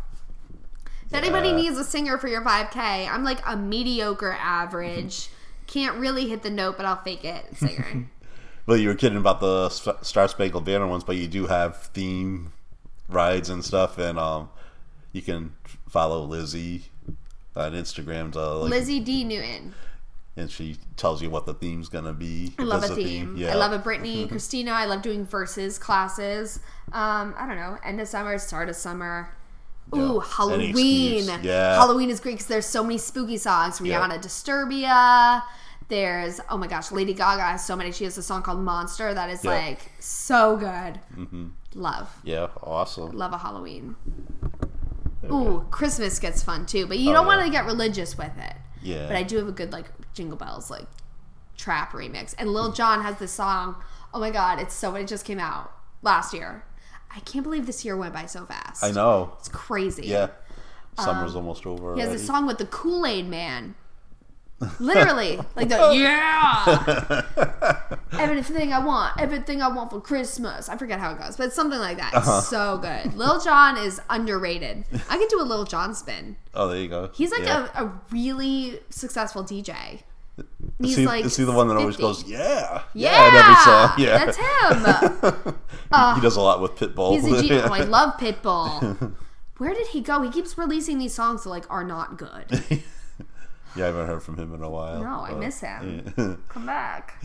Speaker 2: If anybody
Speaker 1: Yeah.
Speaker 2: needs a singer for your 5K, I'm like a mediocre average. Can't really hit the note, but I'll fake it singer.
Speaker 1: Well, you were kidding about the Star Spangled Banner ones, but you do have theme rides and stuff, and um, you can follow Lizzie on Instagram to like,
Speaker 2: Lizzie D. Newton.
Speaker 1: and she tells you what the theme's gonna be.
Speaker 2: I love a
Speaker 1: There's
Speaker 2: theme.
Speaker 1: Yeah.
Speaker 2: I love a Brittany, Christina. I love doing verses classes. Um, I don't know. End of summer, start of summer. Ooh,
Speaker 1: Yeah.
Speaker 2: Halloween.
Speaker 1: Yeah.
Speaker 2: Halloween is great because there's so many spooky songs. Rihanna Disturbia. There's oh my gosh, Lady Gaga has so many. She has a song called Monster that is
Speaker 1: Yeah.
Speaker 2: like so good.
Speaker 1: Mm-hmm.
Speaker 2: Love.
Speaker 1: Yeah, awesome.
Speaker 2: Love a Halloween. Ooh, Christmas gets fun too, but you
Speaker 1: Oh,
Speaker 2: don't
Speaker 1: yeah.
Speaker 2: want to get religious with it.
Speaker 1: Yeah.
Speaker 2: But I do have a good like Jingle Bells like trap remix, and Lil Jon has this song. Oh my god, it's so it just came out last year. I can't believe this year went by so fast.
Speaker 1: I know.
Speaker 2: it's crazy.
Speaker 1: Yeah. Summer's almost over.
Speaker 2: Um, he has
Speaker 1: already.
Speaker 2: a song with the Kool Aid Man. Literally, like the yeah, everything I want, everything I want for Christmas. I forget how it goes, but it's something like that.
Speaker 1: Uh-huh.
Speaker 2: so good. Lil Jon is underrated. I could do a Lil Jon spin.
Speaker 1: Oh, there you go.
Speaker 2: He's like
Speaker 1: Yeah.
Speaker 2: a, a really successful DJ.
Speaker 1: Is
Speaker 2: He's
Speaker 1: he,
Speaker 2: like
Speaker 1: is he the one that always
Speaker 2: 50.
Speaker 1: goes, yeah,
Speaker 2: Yeah,
Speaker 1: in every song? Yeah,
Speaker 2: that's him. Uh,
Speaker 1: he does a lot with Pitbull.
Speaker 2: He's a G. Oh, I love Pitbull. Where did he go? He keeps releasing these songs that like are not good.
Speaker 1: yeah, I haven't heard from him in a while.
Speaker 2: No, I miss him.
Speaker 1: Yeah.
Speaker 2: Come back.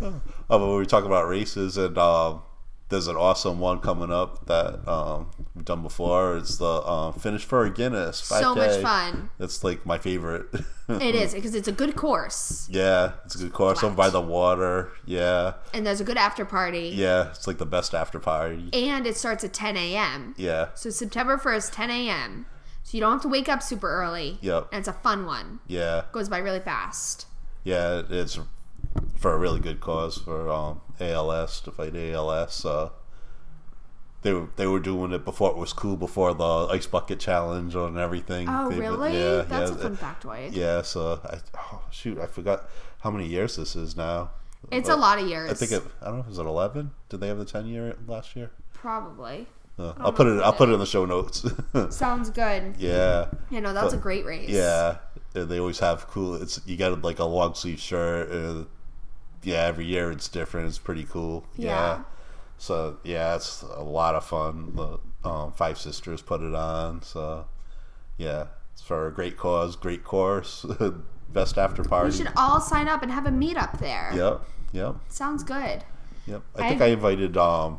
Speaker 1: Oh, but we were talking about races, and um, there's an awesome one coming up that um, we've done before. It's the um, Finish for a Guinness. 5K.
Speaker 2: So much fun.
Speaker 1: It's like my favorite.
Speaker 2: It is because it's a good course
Speaker 1: yeah, it's a good course over by the water. Yeah,
Speaker 2: and there's a good after party.
Speaker 1: yeah, it's like the best after party.
Speaker 2: And it starts at 10 a.m.
Speaker 1: Yeah,
Speaker 2: So September 1st, 10 a.m. So you don't have to wake up super early.
Speaker 1: Yep.
Speaker 2: And it's a fun one.
Speaker 1: yeah,
Speaker 2: Goes by really fast.
Speaker 1: yeah. It's for a really good cause for um, ALS to fight ALS. Uh, they were they were doing it before it was cool, before the ice bucket challenge and everything.
Speaker 2: Oh,
Speaker 1: They-
Speaker 2: really?
Speaker 1: Yeah,
Speaker 2: That's
Speaker 1: yeah.
Speaker 2: a fun factoid.
Speaker 1: Yeah, so I oh, shoot, I forgot how many years this is now.
Speaker 2: It's
Speaker 1: But
Speaker 2: a lot of years.
Speaker 1: I think it. I don't know. Is it eleven? Did they have the ten year last year?
Speaker 2: Probably.
Speaker 1: Uh, I'll put it. I'll
Speaker 2: they
Speaker 1: put it in the show notes.
Speaker 2: Sounds good.
Speaker 1: yeah,
Speaker 2: You know, that's
Speaker 1: But-
Speaker 2: a great race.
Speaker 1: yeah. And They always have cool. It's you got like a long sleeve shirt. Uh, yeah, every year it's different. It's pretty cool. Yeah.
Speaker 2: Yeah.
Speaker 1: So yeah, it's a lot of fun. The um, Five Sisters put it on. So yeah, it's for a great cause, great course, best after party.
Speaker 2: We should all sign up and have a meetup there.
Speaker 1: Yep. Yep.
Speaker 2: Sounds good.
Speaker 1: Yep. I think
Speaker 2: I-
Speaker 1: I invited um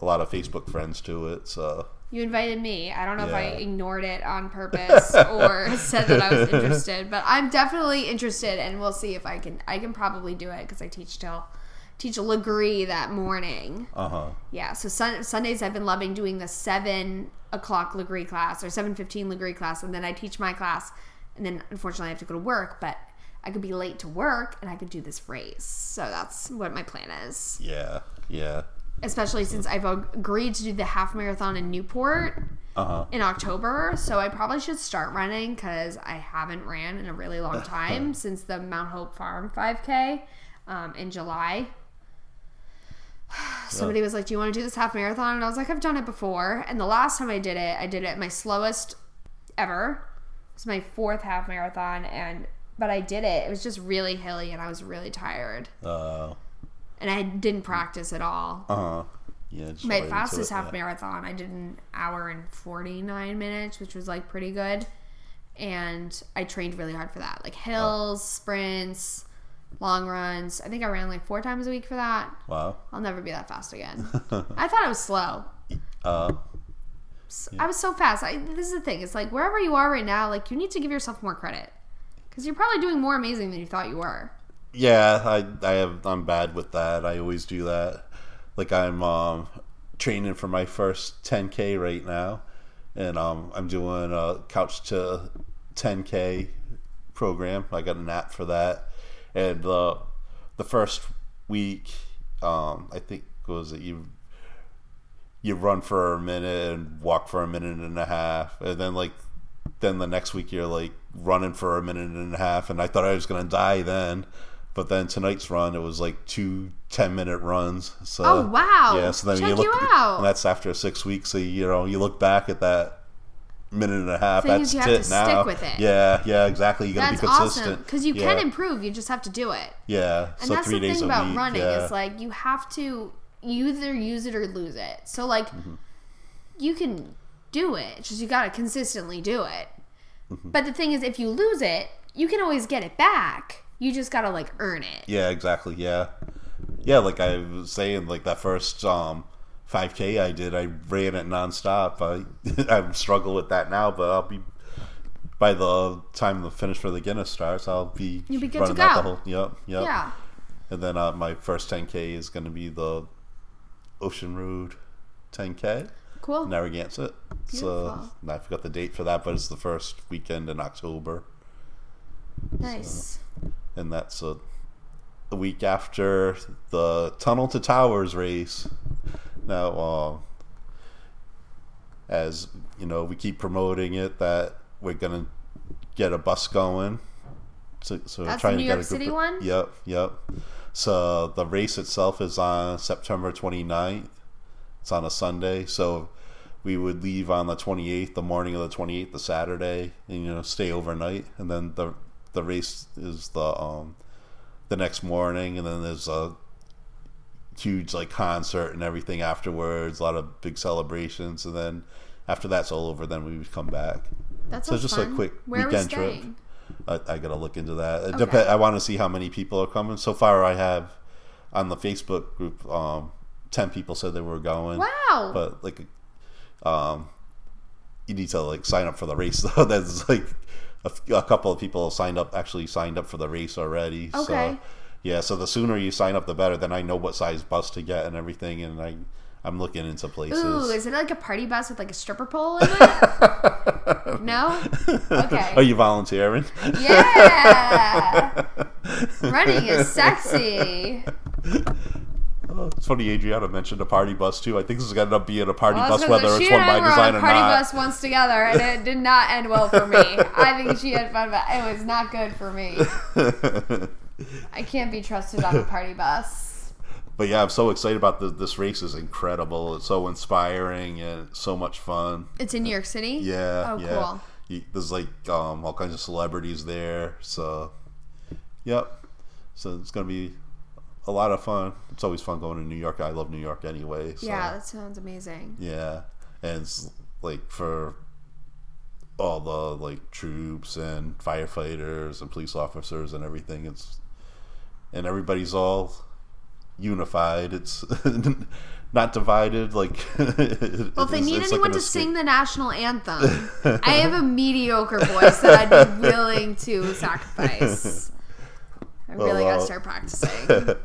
Speaker 1: a lot of Facebook friends to it. So
Speaker 2: You invited me. I don't know if I ignored it on purpose or said that I was interested, but I'm definitely interested, and we'll see if I can. I can probably do it because I teach till teach Lagree that morning.
Speaker 1: uh huh.
Speaker 2: Yeah, so sun, Sundays I've been loving doing the seven o'clock Lagree class or seven fifteen Lagree class, and then I teach my class, and then unfortunately I have to go to work, but I could be late to work and I could do this race. So that's what my plan is.
Speaker 1: Yeah. Yeah.
Speaker 2: Especially since I've agreed to do the half marathon in Newport
Speaker 1: Uh huh.
Speaker 2: in October, so I probably should start running because I haven't ran in a really long time since the Mount Hope Farm 5K um, in July. Somebody was like, "Do you want to do this half marathon?" And I was like, "I've done it before." And the last time I did it, I did it my slowest ever. It's my fourth half marathon, and but I did it. It was just really hilly, and I was really tired,
Speaker 1: Uh
Speaker 2: and I didn't practice at all.
Speaker 1: Uh huh. Yeah.
Speaker 2: My
Speaker 1: right
Speaker 2: fastest
Speaker 1: it,
Speaker 2: half
Speaker 1: yeah.
Speaker 2: marathon, I did an hour and 49 minutes, which was like pretty good. And I trained really hard for that. Like hills, sprints, long runs. I think I ran like four times a week for that.
Speaker 1: Wow.
Speaker 2: I'll never be that fast again. I thought I was slow.
Speaker 1: Uh.
Speaker 2: S- I was so fast. I, this is the thing. It's like wherever you are right now, like you need to give yourself more credit. Because you're probably doing more amazing than you thought you were.
Speaker 1: Yeah, I I have I'm bad with that. I always do that. Like I'm um training for my first 10k right now, and um I'm doing a couch to 10k program. I got an app for that, and the the first week, um I think was it you you run for a minute and walk for a minute and a half, and then like then the next week you're like running for a minute and a half, and I thought I was gonna die then. But then tonight's run, it was like two 10 minute runs. So
Speaker 2: Oh, wow.
Speaker 1: Yeah, so then
Speaker 2: Check
Speaker 1: you look,
Speaker 2: you out.
Speaker 1: and that's after six weeks. So you know, you look back at that minute and a half.
Speaker 2: Thing
Speaker 1: that's
Speaker 2: is you have
Speaker 1: it
Speaker 2: to
Speaker 1: now.
Speaker 2: stick with it.
Speaker 1: Yeah, yeah, exactly. You got to be
Speaker 2: That's awesome.
Speaker 1: consistent
Speaker 2: Because you
Speaker 1: yeah,
Speaker 2: can improve. You just have to do it.
Speaker 1: Yeah,
Speaker 2: And
Speaker 1: so
Speaker 2: that's the thing about
Speaker 1: week.
Speaker 2: running
Speaker 1: yeah.
Speaker 2: is like you have to you either use it or lose it. So like
Speaker 1: Mm-hmm.
Speaker 2: you can do it, it's just you gotta consistently do it.
Speaker 1: Mm-hmm.
Speaker 2: But the thing is, if you lose it, you can always get it back. You just gotta like earn it.
Speaker 1: Yeah, exactly. Yeah, yeah. Like I was saying, like that first um 5K I did, I ran it nonstop. I I struggle with that now, but I'll be by the time the finish for the Guinness starts, I'll be
Speaker 2: You'll be good to
Speaker 1: running that the
Speaker 2: go.
Speaker 1: whole. Yep, yep.
Speaker 2: Yeah.
Speaker 1: And then uh, my first 10K is going to be the Ocean Road 10K.
Speaker 2: Cool.
Speaker 1: Narragansett. So I forgot the date for that, but it's the first weekend in October.
Speaker 2: Nice.
Speaker 1: and that's a, a week after the Tunnel to Towers race. Now, uh, as you know, we keep promoting it that we're gonna get a bus going So, so
Speaker 2: That's
Speaker 1: trying
Speaker 2: the
Speaker 1: to
Speaker 2: New
Speaker 1: get
Speaker 2: York
Speaker 1: a group
Speaker 2: City
Speaker 1: of-
Speaker 2: one?
Speaker 1: Yep, yep. So the race itself is on September 29th. It's on a Sunday. So we would leave on the 28th, the morning of the 28th, the Saturday, and you know stay overnight, and then the the race is the um the next morning, and then there's a huge like concert and everything afterwards. A lot of big celebrations, and then after that's all over, then we would come back.
Speaker 2: That's
Speaker 1: So just a quick
Speaker 2: Where
Speaker 1: weekend
Speaker 2: are we
Speaker 1: trip. I, I gotta look into that.
Speaker 2: Okay.
Speaker 1: dep- I want to see how many people are coming. So far, I have on the Facebook group, um, ten people said they were going.
Speaker 2: Wow.
Speaker 1: But like, um, you need to like sign up for the race though. That's like a, a couple of people signed up, actually signed up for the race already.
Speaker 2: Okay.
Speaker 1: So, yeah. So the sooner you sign up, the better. Then I know what size bus to get and everything, and I I'm looking into places.
Speaker 2: Ooh, is it like a party bus with like a stripper pole in it? no? Okay.
Speaker 1: Are you volunteering?
Speaker 2: Yeah. Running is sexy.
Speaker 1: Oh, it's funny, Adriana mentioned a party bus too. I think this is gonna end up being a party
Speaker 2: Well,
Speaker 1: bus, whether it's one by design
Speaker 2: on a party bus once together, and it did not end well for me. I think she had fun, but it was not good for me. I can't be trusted on a party bus.
Speaker 1: but yeah, I'm so excited about this. This race is incredible. It's so inspiring and so much fun.
Speaker 2: It's in New York City.
Speaker 1: Yeah,
Speaker 2: Oh,
Speaker 1: yeah.
Speaker 2: cool.
Speaker 1: You, there's like um, all kinds of celebrities there. So, yep. So it's gonna be a lot of fun. It's always fun going to New York. I love New York anyway. So.
Speaker 2: Yeah, that sounds amazing.
Speaker 1: Yeah, and it's like for all the like troops and firefighters and police officers and everything. It's and everybody's all unified. It's not divided. Like,
Speaker 2: Well, if they need
Speaker 1: it's like
Speaker 2: anyone to sing the national anthem, I have a mediocre voice that I'd be willing to sacrifice. I really
Speaker 1: Well,
Speaker 2: gotta start practicing.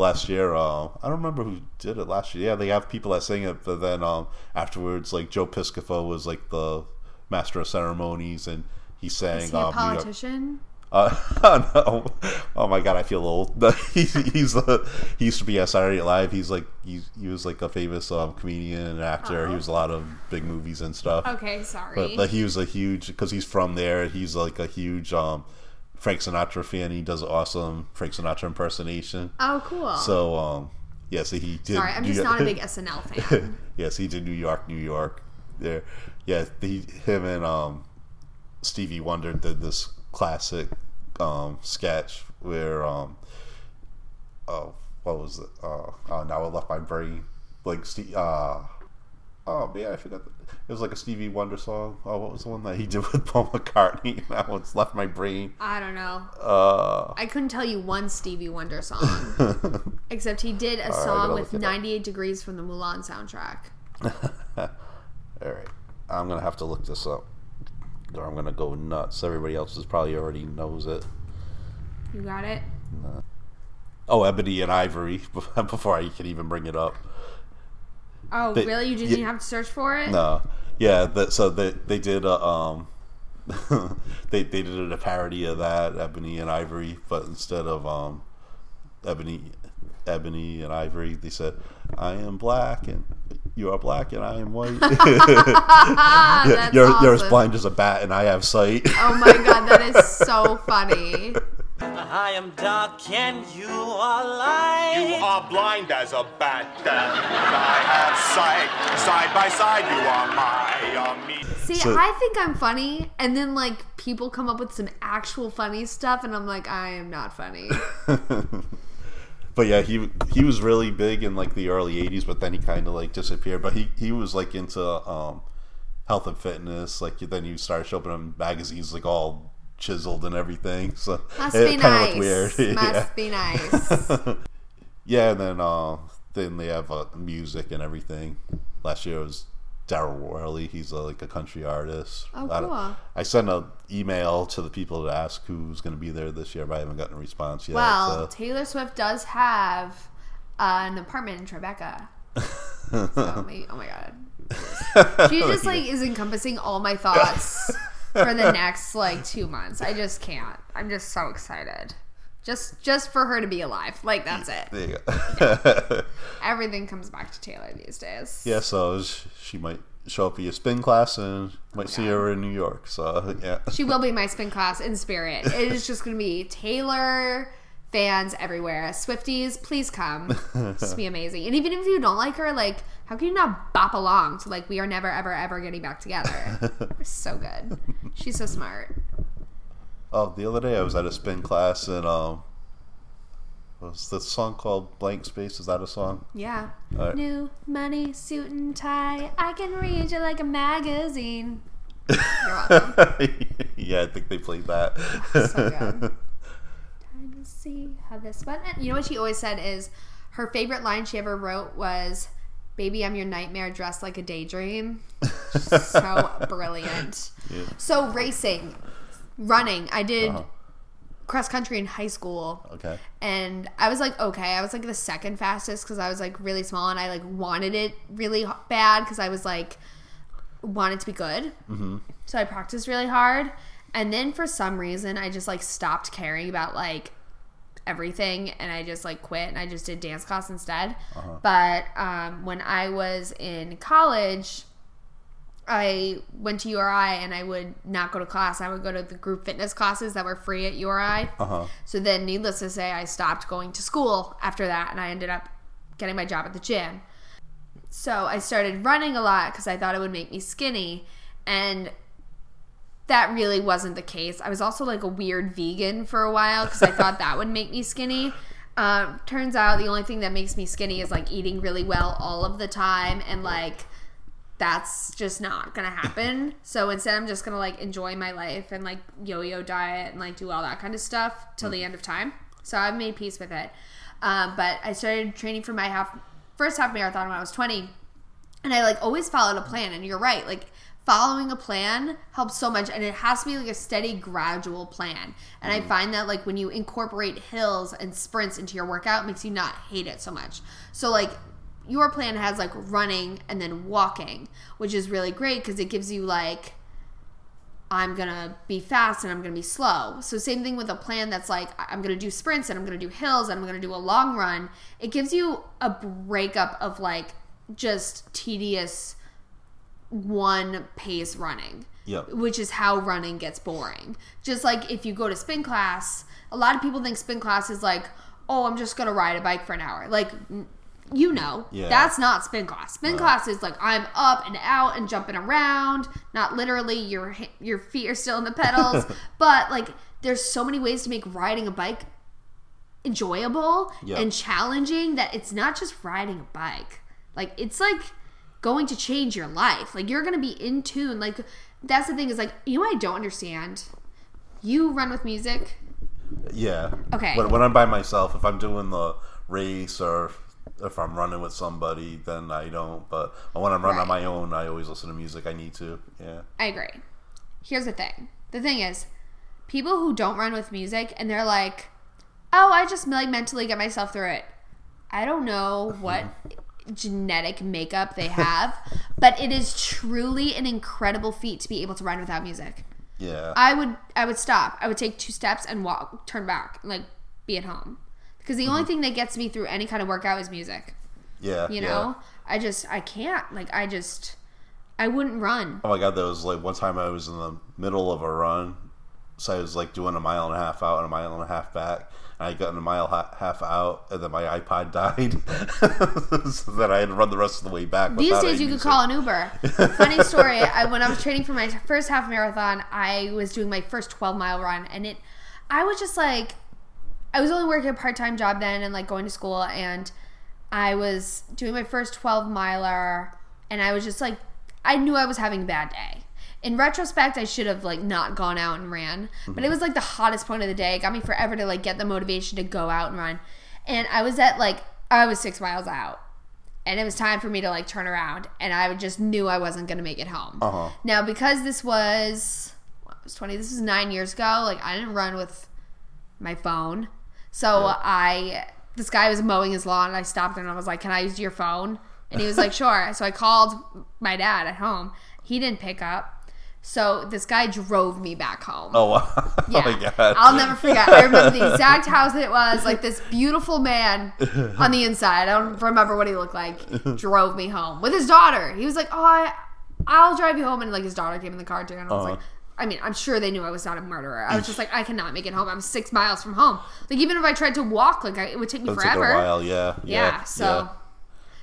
Speaker 1: Last year, uh, I don't remember who did it last year. Yeah, they have people that sing it, but then um, afterwards, like Joe Piscopo was like the master of ceremonies, and he sang.
Speaker 2: Is he a
Speaker 1: um, York-
Speaker 2: politician?
Speaker 1: Uh, no. Oh my god, I feel old. he's he's uh, he used to be on Saturday Night Live. He's like he's, he was like a famous um, comedian and actor. He
Speaker 2: Oh.
Speaker 1: was a lot of big movies and stuff.
Speaker 2: Okay, sorry.
Speaker 1: But, but he was a huge because he's from there. He's like a huge um, Frank Sinatra fan. He does awesome Frank Sinatra impersonation.
Speaker 2: oh, cool.
Speaker 1: So um, yeah, so he did.
Speaker 2: sorry, I'm
Speaker 1: New
Speaker 2: just
Speaker 1: York-
Speaker 2: not a big SNL fan.
Speaker 1: yes, he did New York, New York. There, yeah, he, him and um, Stevie Wonder did this classic um, sketch where um, oh, what was it? Uh, oh, now it left my brain. Like. Uh, oh man, I forgot. The, it was like a Stevie Wonder song. Oh, what was the one that he did with Paul McCartney? That one's left my brain.
Speaker 2: I don't know.
Speaker 1: Uh,
Speaker 2: I couldn't tell you one Stevie Wonder song, except he did a
Speaker 1: I
Speaker 2: song
Speaker 1: gotta
Speaker 2: with
Speaker 1: look it up.
Speaker 2: 98 Degrees from the Mulan soundtrack.
Speaker 1: All right, I'm gonna have to look this up, or I'm gonna go nuts. Everybody else is probably already knows it.
Speaker 2: You got it?
Speaker 1: Oh, Ebony and Ivory. Before I can even bring it up.
Speaker 2: Oh,
Speaker 1: They-
Speaker 2: really? You didn't
Speaker 1: yeah.
Speaker 2: have to search for it?
Speaker 1: No, yeah. That, so they they did a um, they they did a parody of that Ebony and Ivory, but instead of um, Ebony, Ebony and Ivory, they said, "I am black and you are black and I am white.
Speaker 2: Ah, that's
Speaker 1: you're you're as blind as a bat and I have sight."
Speaker 2: Oh my god, that is so funny.
Speaker 3: I am dark and you are light.
Speaker 4: You are blind as a bat, and I have sight. Side by side, you are my me.
Speaker 2: See,
Speaker 1: So-
Speaker 2: I think I'm funny, and then like people come up with some actual funny stuff, and I'm like, I am not funny.
Speaker 1: but yeah, he he was really big in like the early '80s, but then he kind of like disappeared. But he he was like into um, health and fitness. Like then he started showing up in magazines like all chiseled and everything. So
Speaker 2: Must
Speaker 1: it
Speaker 2: be
Speaker 1: kinda
Speaker 2: nice.
Speaker 1: looked weird.
Speaker 2: Must
Speaker 1: yeah.
Speaker 2: be nice.
Speaker 1: yeah, and then uh, then they have uh, music and everything. Last year it was Daryl Worley. He's uh, like a country artist.
Speaker 2: Oh,
Speaker 1: I,
Speaker 2: cool.
Speaker 1: I sent an email to the people to ask who's going to be there this year, but I haven't gotten a response yet.
Speaker 2: well,
Speaker 1: so-
Speaker 2: Taylor Swift does have uh, an apartment in Tribeca. So maybe, oh my god, she just like is encompassing all my thoughts for the next like two months. I just can't. I'm just so excited. Just just for her to be alive. Like that's it.
Speaker 1: There you go.
Speaker 2: Everything comes back to Taylor these days.
Speaker 1: yeah, so she might show up for your spin class and might see her in New York. So yeah,
Speaker 2: She will be my spin class in spirit. It is just going to be Taylor fans everywhere. Swifties, please come. Going be amazing. And even if you don't like her, like, how can you not bop along to, like, we are never, ever, ever getting back together? So good. She's so smart.
Speaker 1: Oh, the other day I was at a spin class and um, was the song called "Blank Space"? Is that a song?
Speaker 2: Yeah.
Speaker 1: Right.
Speaker 2: New money, suit and tie. I can read you like a magazine. You're welcome.
Speaker 1: yeah, I think they played that.
Speaker 2: So good. Time to see how this went. And You know what she always said is her favorite line she ever wrote was, "Baby, I'm your nightmare dressed like a daydream." so brilliant.
Speaker 1: Yeah.
Speaker 2: So racing, running. I did
Speaker 1: Uh-huh.
Speaker 2: cross country in high school.
Speaker 1: Okay.
Speaker 2: and I was like, okay, I was like the second fastest because I was like really small and I like wanted it really bad because I was like wanted to be good. Mm-hmm. So I practiced really hard, and then for some reason I just like stopped caring about like everything and I just like quit and I just did dance class instead. But um, when I was in college. I went to URI and I would not go to class. I would go to the group fitness classes that were free at URI.
Speaker 1: Uh huh.
Speaker 2: So then, needless to say, I stopped going to school after that, and I ended up getting my job at the gym. So I started running a lot because I thought it would make me skinny, and that really wasn't the case. I was also like a weird vegan for a while because I thought that would make me skinny. Um, turns out the only thing that makes me skinny is like eating really well all of the time and like that's just not gonna happen. So instead, I'm just gonna like enjoy my life and like yo-yo diet and like do all that kind of stuff till the end of time. So I've made peace with it. Um, but I started training for my half first half marathon when I was 20, and I like always followed a plan. And you're right, like following a plan helps so much, and it has to be like a steady, gradual plan. And I mm-hmm. find that like when you incorporate hills and sprints into your workout, it makes you not hate it so much. So like your plan has like running and then walking, which is really great because it gives you like I'm gonna be fast and I'm gonna be slow. So same thing with a plan that's like I'm gonna do sprints and I'm gonna do hills and I'm gonna do a long run. It gives you a breakup of like just tedious one pace running.
Speaker 1: Yep.
Speaker 2: Which is how running gets boring. Just like if you go to spin class, a lot of people think spin class is like, oh, I'm just gonna ride a bike for an hour. Like, you know,
Speaker 1: Yeah.
Speaker 2: that's not spin class. Spin class is like I'm up and out and jumping around. Not literally, your your feet are still in the pedals, but like there's so many ways to make riding a bike enjoyable
Speaker 1: Yep.
Speaker 2: and challenging that it's not just riding a bike. Like it's like going to change your life. Like you're gonna be in tune. Like that's the thing is like you know I don't understand. You run with music.
Speaker 1: Yeah.
Speaker 2: Okay.
Speaker 1: When, when I'm by myself, if I'm doing the race or if I'm running with somebody, then I don't. But when I'm running on my own, I always listen to music. I need to. Yeah.
Speaker 2: I agree. Here's the thing. The thing is, people who don't run with music and they're like, "Oh, I just like mentally get myself through it." I don't know what genetic makeup they have, but it is truly an incredible feat to be able to run without music.
Speaker 1: Yeah.
Speaker 2: I would I would stop. I would take two steps and walk, turn back, and like be at home. Because the only mm-hmm. thing that gets me through any kind of workout is music.
Speaker 1: yeah.
Speaker 2: You
Speaker 1: yeah.
Speaker 2: know, I just I can't. Like I just I wouldn't run.
Speaker 1: Oh my god, there was like one time I was in the middle of a run, so I was like doing a mile and a half out and a mile and a half back, I got in a mile ha- half out, and then my iPod died, so then I had to run the rest of the way back.
Speaker 2: These days, you could call an Uber. Funny story. I, when I was training for my first half marathon, I was doing my first 12 mile run, and it, I was just like, I was only working a part time job then and like going to school, and I was doing my first 12 miler, and I was just like, I knew I was having a bad day. In retrospect, I should have like not gone out and ran, but it was like the hottest point of the day. It got me forever to like get the motivation to go out and run, and I was at like I was six miles out and it was time for me to like turn around and i just knew i wasn't going to make it home.
Speaker 1: Uh-huh.
Speaker 2: now because this was what, it was 20 this was nine years ago like i didn't run with my phone. So
Speaker 1: Yeah.
Speaker 2: i this guy was mowing his lawn and i stopped him and i was like can i use your phone? And he was like sure. So i called my dad at home. He didn't pick up so this guy drove me back home
Speaker 1: Oh, wow.
Speaker 2: yeah.
Speaker 1: oh my god!
Speaker 2: I'll never forget. I remember the exact house it was. Like this beautiful man on the inside. I don't remember what he looked like. Drove me home with his daughter. He was like, "Oh, I, I'll drive you home. And like his daughter came in the car too, and I was
Speaker 1: Uh-huh.
Speaker 2: like, I mean, I'm sure they knew I was not a murderer. I was just like, I cannot make it home. I'm six miles from home. Like even if I tried to walk, like I, it would take me
Speaker 1: It'll take
Speaker 2: forever.
Speaker 1: a while, yeah.
Speaker 2: Yeah, so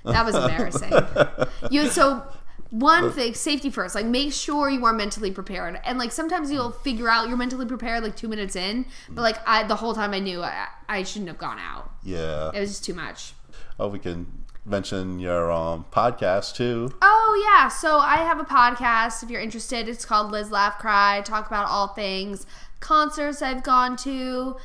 Speaker 2: that was embarrassing. you so one thing, safety first. Like make sure you are mentally prepared. And like sometimes you'll figure out you're mentally prepared like two minutes in, but like I the whole time I knew I, I shouldn't have gone out.
Speaker 1: yeah.
Speaker 2: It was just too much.
Speaker 1: Oh, we can mention your um, podcast too.
Speaker 2: Oh yeah, so I have a podcast. If you're interested, it's called Liz Laugh Cry. Talk about all things concerts I've gone to,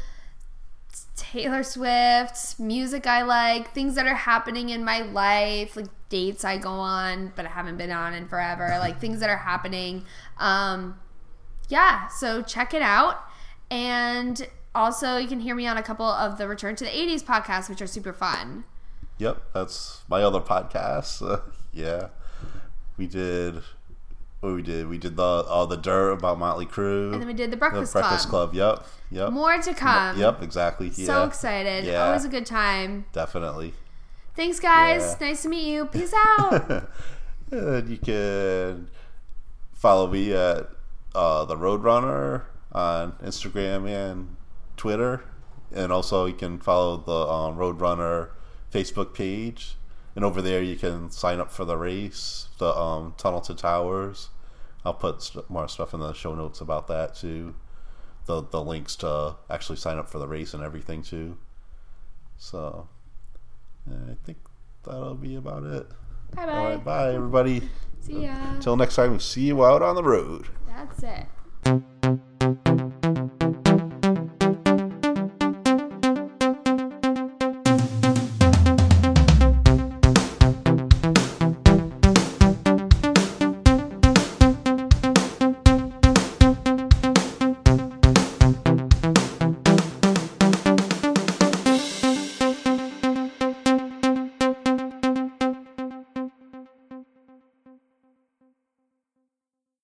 Speaker 2: Taylor Swift, music I like, things that are happening in my life, like dates I go on but I haven't been on in forever, like things that are happening. Um, yeah, so check it out. And also, you can hear me on a couple of the Return to the 80s podcasts, which are super fun.
Speaker 1: Yep, that's my other podcast. Uh, yeah, we did. What we did? We did the all the dirt about Motley Crue.
Speaker 2: And then we did the
Speaker 1: the
Speaker 2: Breakfast,
Speaker 1: Breakfast
Speaker 2: Club.
Speaker 1: Club. Yep, yep.
Speaker 2: More to come.
Speaker 1: Yep, exactly.
Speaker 2: So
Speaker 1: yeah,
Speaker 2: excited.
Speaker 1: Yeah.
Speaker 2: Always a good time.
Speaker 1: definitely.
Speaker 2: Thanks, guys.
Speaker 1: Yeah.
Speaker 2: Nice to meet you. Peace out.
Speaker 1: and you can follow me at uh, the Roadrunner on Instagram and Twitter, and also you can follow the um, Roadrunner Facebook page. And over there, you can sign up for the race, the um, Tunnel to Towers. I'll put st- more stuff in the show notes about that too. The the links to actually sign up for the race and everything too. So, I think that'll be about it.
Speaker 2: bye bye.
Speaker 1: right, bye everybody.
Speaker 2: See ya.
Speaker 1: Till next time, see you out on the road.
Speaker 2: That's it.